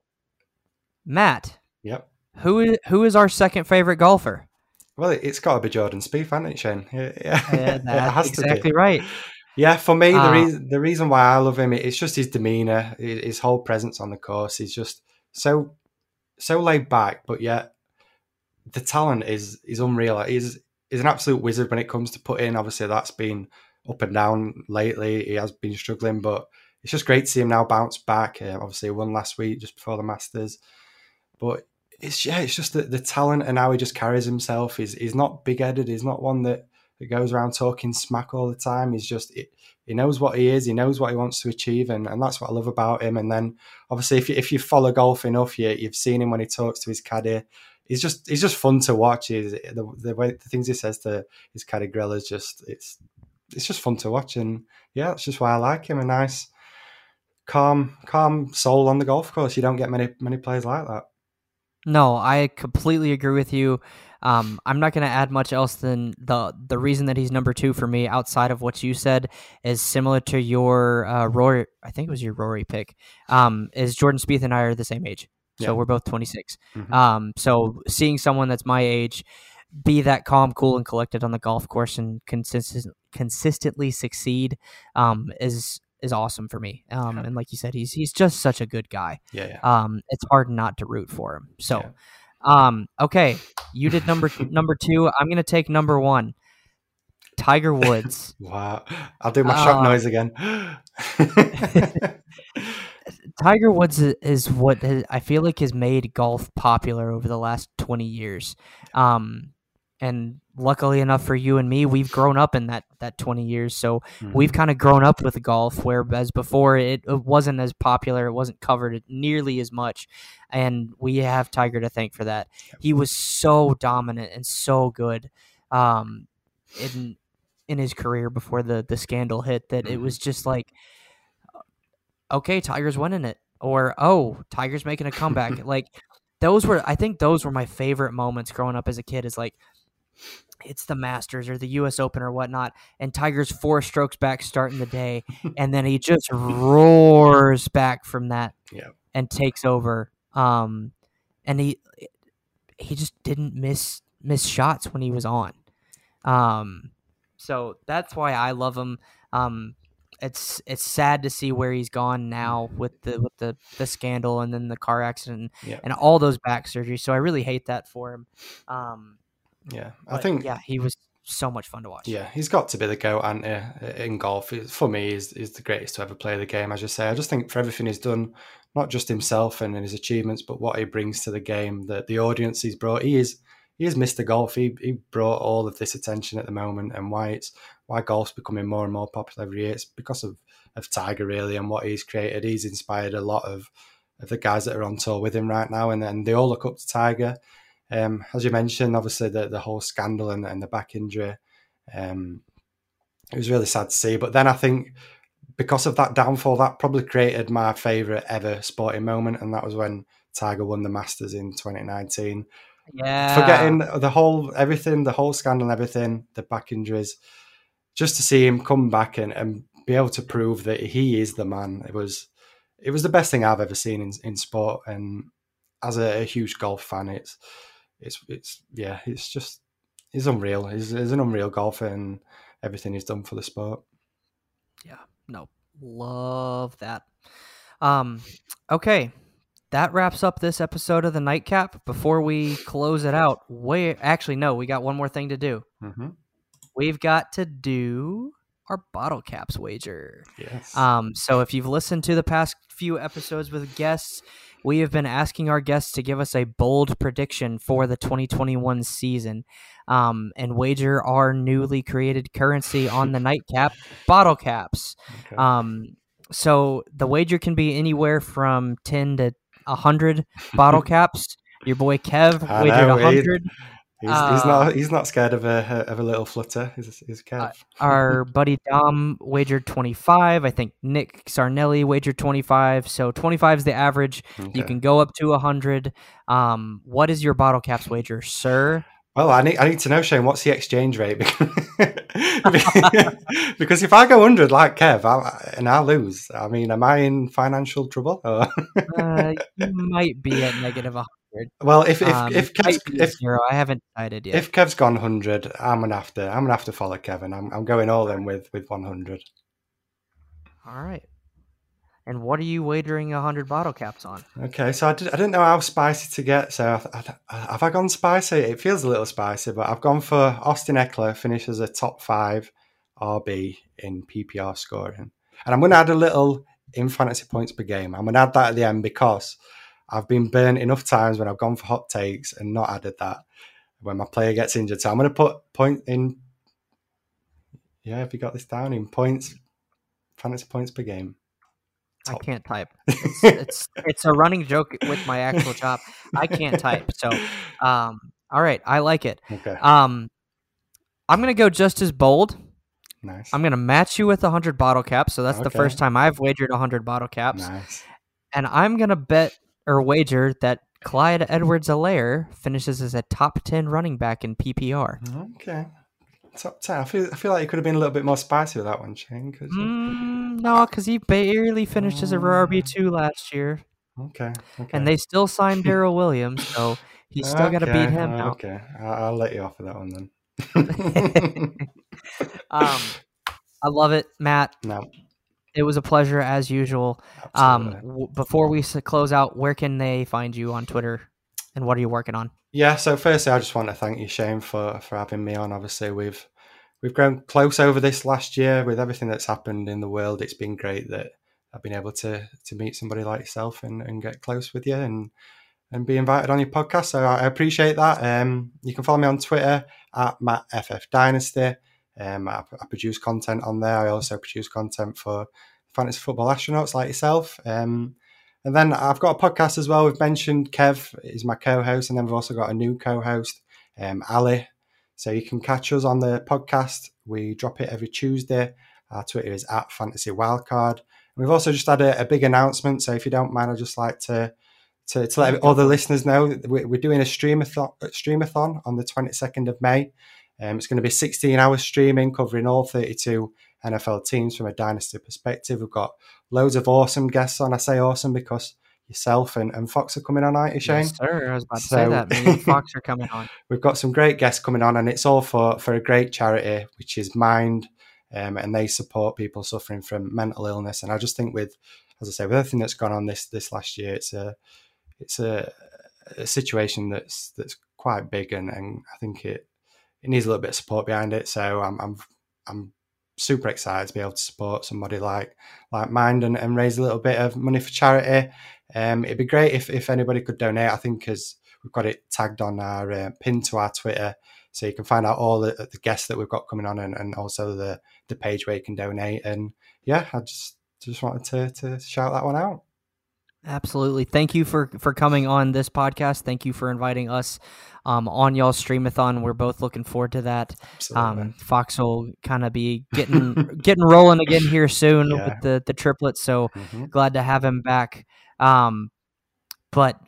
Matt, yep. who is who is our second favorite golfer? Well, it- it's got to be Jordan Spieth, hasn't it, Shane? Yeah, yeah. That's has to be. exactly right. Yeah, for me, the Uh, reason the reason why I love him it's just his demeanor, his his whole presence on the course. He's just so so laid back, but yet the talent is is unreal. He's he's an absolute wizard when it comes to putting. Obviously, that's been up and down lately. He has been struggling, but it's just great to see him now bounce back. Uh, obviously, he won last week just before the Masters, but it's yeah, it's just the, the talent and how he just carries himself. He's he's not big headed. He's not one that that goes around talking smack all the time. He's just he, he knows what he is. He knows what he wants to achieve, and, and that's what I love about him. And then obviously, if you, if you follow golf enough, you you've seen him when he talks to his caddy. He's just he's just fun to watch. He's, the the way the things he says to his caddy grill is just it's it's just fun to watch. And yeah, that's just why I like him. A nice, calm calm soul on the golf course. You don't get many many players like that. No, I completely agree with you. Um, I'm not going to add much else than the the reason that he's number two for me, outside of what you said, is similar to your uh, Rory. I think it was your Rory pick. Um, is Jordan Spieth and I are the same age, so Yeah. we're both 26. Mhm. Um, so seeing someone that's my age be that calm, cool, and collected on the golf course and consistent consistently succeed um, is is awesome for me. Um, Yeah. and like you said, he's he's just such a good guy Yeah, yeah. um, it's hard not to root for him. So, Yeah. um, okay, you did number number two. I'm gonna take number one. Tiger Woods. Wow. I'll do my shock Uh, noise again. Tiger Woods is what has, I feel like has made golf popular over the last 20 years. Um, and luckily enough for you and me, we've grown up in that that 20 years. So we've kind of grown up with golf, whereas before it, it wasn't as popular, it wasn't covered nearly as much, and we have Tiger to thank for that. He was so dominant and so good um, in in his career before the the scandal hit that it Mhm. was just like, okay, Tiger's winning it, or oh, Tiger's making a comeback. like those were, I think those were my favorite moments growing up as a kid. Is like it's the Masters or the U.S. Open or whatnot, and Tiger's four strokes back starting the day, and then he just roars back from that Yeah. and takes over. Um, and he he just didn't miss miss shots when he was on. Um, so that's why I love him. Um, it's it's sad to see where he's gone now with the with the the scandal and then the car accident Yeah. and all those back surgeries. So I really hate that for him. Um, Yeah. I but think yeah, he was so much fun to watch. Yeah, he's got to be the goat and uh, in golf. For me, he's, he's the greatest to ever play the game. As you say, I just think for everything he's done, not just himself and his achievements, but what he brings to the game, that the audience he's brought. He is he is Mr. Golf. He he brought all of this attention at the moment, and why it's why golf's becoming more and more popular every year. It's because of of Tiger really and what he's created. He's inspired a lot of of the guys that are on tour with him right now, and then they all look up to Tiger. Um, as you mentioned, obviously the the whole scandal and, and the back injury. Um, it was really sad to see, but then I think because of that downfall, that probably created my favourite ever sporting moment, and that was when Tiger won the Masters in 2019. Yeah. Forgetting the whole everything, the whole scandal and everything, the back injuries, just to see him come back and, and be able to prove that he is the man. It was it was the best thing I've ever seen in, in sport, and as a, a huge golf fan, it's it's it's yeah, it's just he's unreal. He's, he's an unreal golfer, and everything he's done for the sport. Yeah, no, love that. Um, okay, that wraps up this episode of the Nightcap. Before we close it out, wait, actually, no, we got one more thing to do. Mm-hmm. We've got to do our bottle caps wager. Yes. Um, so if you've listened to the past few episodes with guests, we have been asking our guests to give us a bold prediction for the 2021 season um, and wager our newly created currency on the nightcap bottle caps. Okay. Um, so the wager can be anywhere from 10 to 100 bottle caps. Your boy Kev I wagered know, 100. he's, he's uh, not he's not scared of a of a little flutter. He's, he's Kev. Our buddy Dom wagered 25. I think Nick Sarnelli wagered 25. So 25 is the average. You can go up to 100. Um, what is your bottle caps wager, sir? Well, I need I need to know, Shane, what's the exchange rate? because if I go hundred like Kev I, and I lose, I mean, am I in financial trouble? Uh, you might be at negative 100. well, if if Um, if, Kev's, if zero. I haven't decided yet. if Kev's gone hundred, I'm gonna have to I'm gonna have to follow Kevin. I'm I'm going all in with with one hundred. All right. And what are you wagering 100 bottle caps on? Okay, so I, did, I didn't know how spicy to get. So I, I, have I gone spicy? It feels a little spicy, but I've gone for Austin Ekeler finish as a top five RB in PPR scoring, and I'm going to add a little in fantasy points per game. I'm going to add that at the end because I've been burnt enough times when I've gone for hot takes and not added that when my player gets injured. So I'm going to put point in. Yeah, have you got this down in points? Fantasy points per game. I can't type. It's, it's it's a running joke with my actual job. I can't type. So, um, all right, I like it. Okay, Um, I'm gonna go just as bold. nice. I'm gonna match you with 100 bottle caps. So that's the first time I've wagered 100 bottle caps, Nice. and I'm gonna bet or wager that Clyde Edwards-Helaire finishes as a top 10 running back in PPR. Okay. Top 10. I feel, I feel like you could have been a little bit more spicy with that one, Shane. 'cause you- Mm, no, because he barely finished as a RB two last year, Okay. okay. and they still signed Darrel Williams, so he's still got to beat him now. Okay. I'll, I'll let you off with that one then. Um, I love it, Matt. no, It was a pleasure as usual. Um, w- before we close out, where can they find you on Twitter, and what are you working on? Yeah, so firstly, I just want to thank you, Shane, for, for having me on. Obviously, we've we've grown close over this last year with everything that's happened in the world. It's been great that I've been able to to meet somebody like yourself and, and get close with you and and be invited on your podcast. So I appreciate that. Um, you can follow me on Twitter at MattFF Dynasty. Um, I, I produce content on there. I also produce content for fantasy football astronauts like yourself. Um, and then I've got a podcast as well. We've mentioned Kev is my co-host, and then we've also got a new co-host, um, Ali. So you can catch us on the podcast. We drop it every Tuesday. Our Twitter is at Fantasy Wildcard. And we've also just had a, a big announcement. So if you don't mind, I'd just like to to, to let all the listeners know that we- we're doing a streamathon, streamathon on the 22nd of May. Um, it's going to be 16 hours streaming covering all 32 NFL teams from a dynasty perspective. We've got loads of awesome guests on. I say awesome because yourself and, and Fox are coming on, aren't you, Shane? Yes, sir. I was about to So- say that. Me and Fox are coming on. We've got some great guests coming on, and it's all for, for a great charity, which is Mind, um, and they support people suffering from mental illness. And I just think, with as I say, with everything that's gone on this this last year, it's a it's a, a situation that's that's quite big, and, and I think it it needs a little bit of support behind it. So I'm I'm I'm super excited to be able to support somebody like like Mind and, and raise a little bit of money for charity. Um, it'd be great if, if anybody could donate. I think because we've got it tagged on our uh, pin to our Twitter, so you can find out all the, the guests that we've got coming on and, and also the the page where you can donate. And yeah, I just just wanted to to shout that one out. Absolutely. Thank you for for coming on this podcast. Thank you for inviting us um, on y'all's streamathon. We're both looking forward to that. Um, Fox will kind of be getting getting rolling again here soon yeah. with the the triplets. So mm-hmm. glad to have him back. Um, but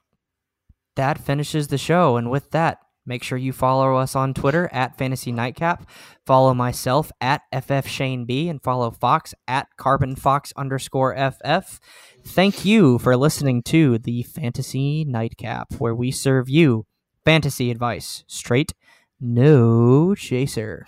that finishes the show, and with that, Make sure you follow us on Twitter at Fantasy Nightcap. Follow myself at FF Shane B and follow Fox at Carbon Fox underscore FF. Thank you for listening to the Fantasy Nightcap, where we serve you fantasy advice straight, no chaser.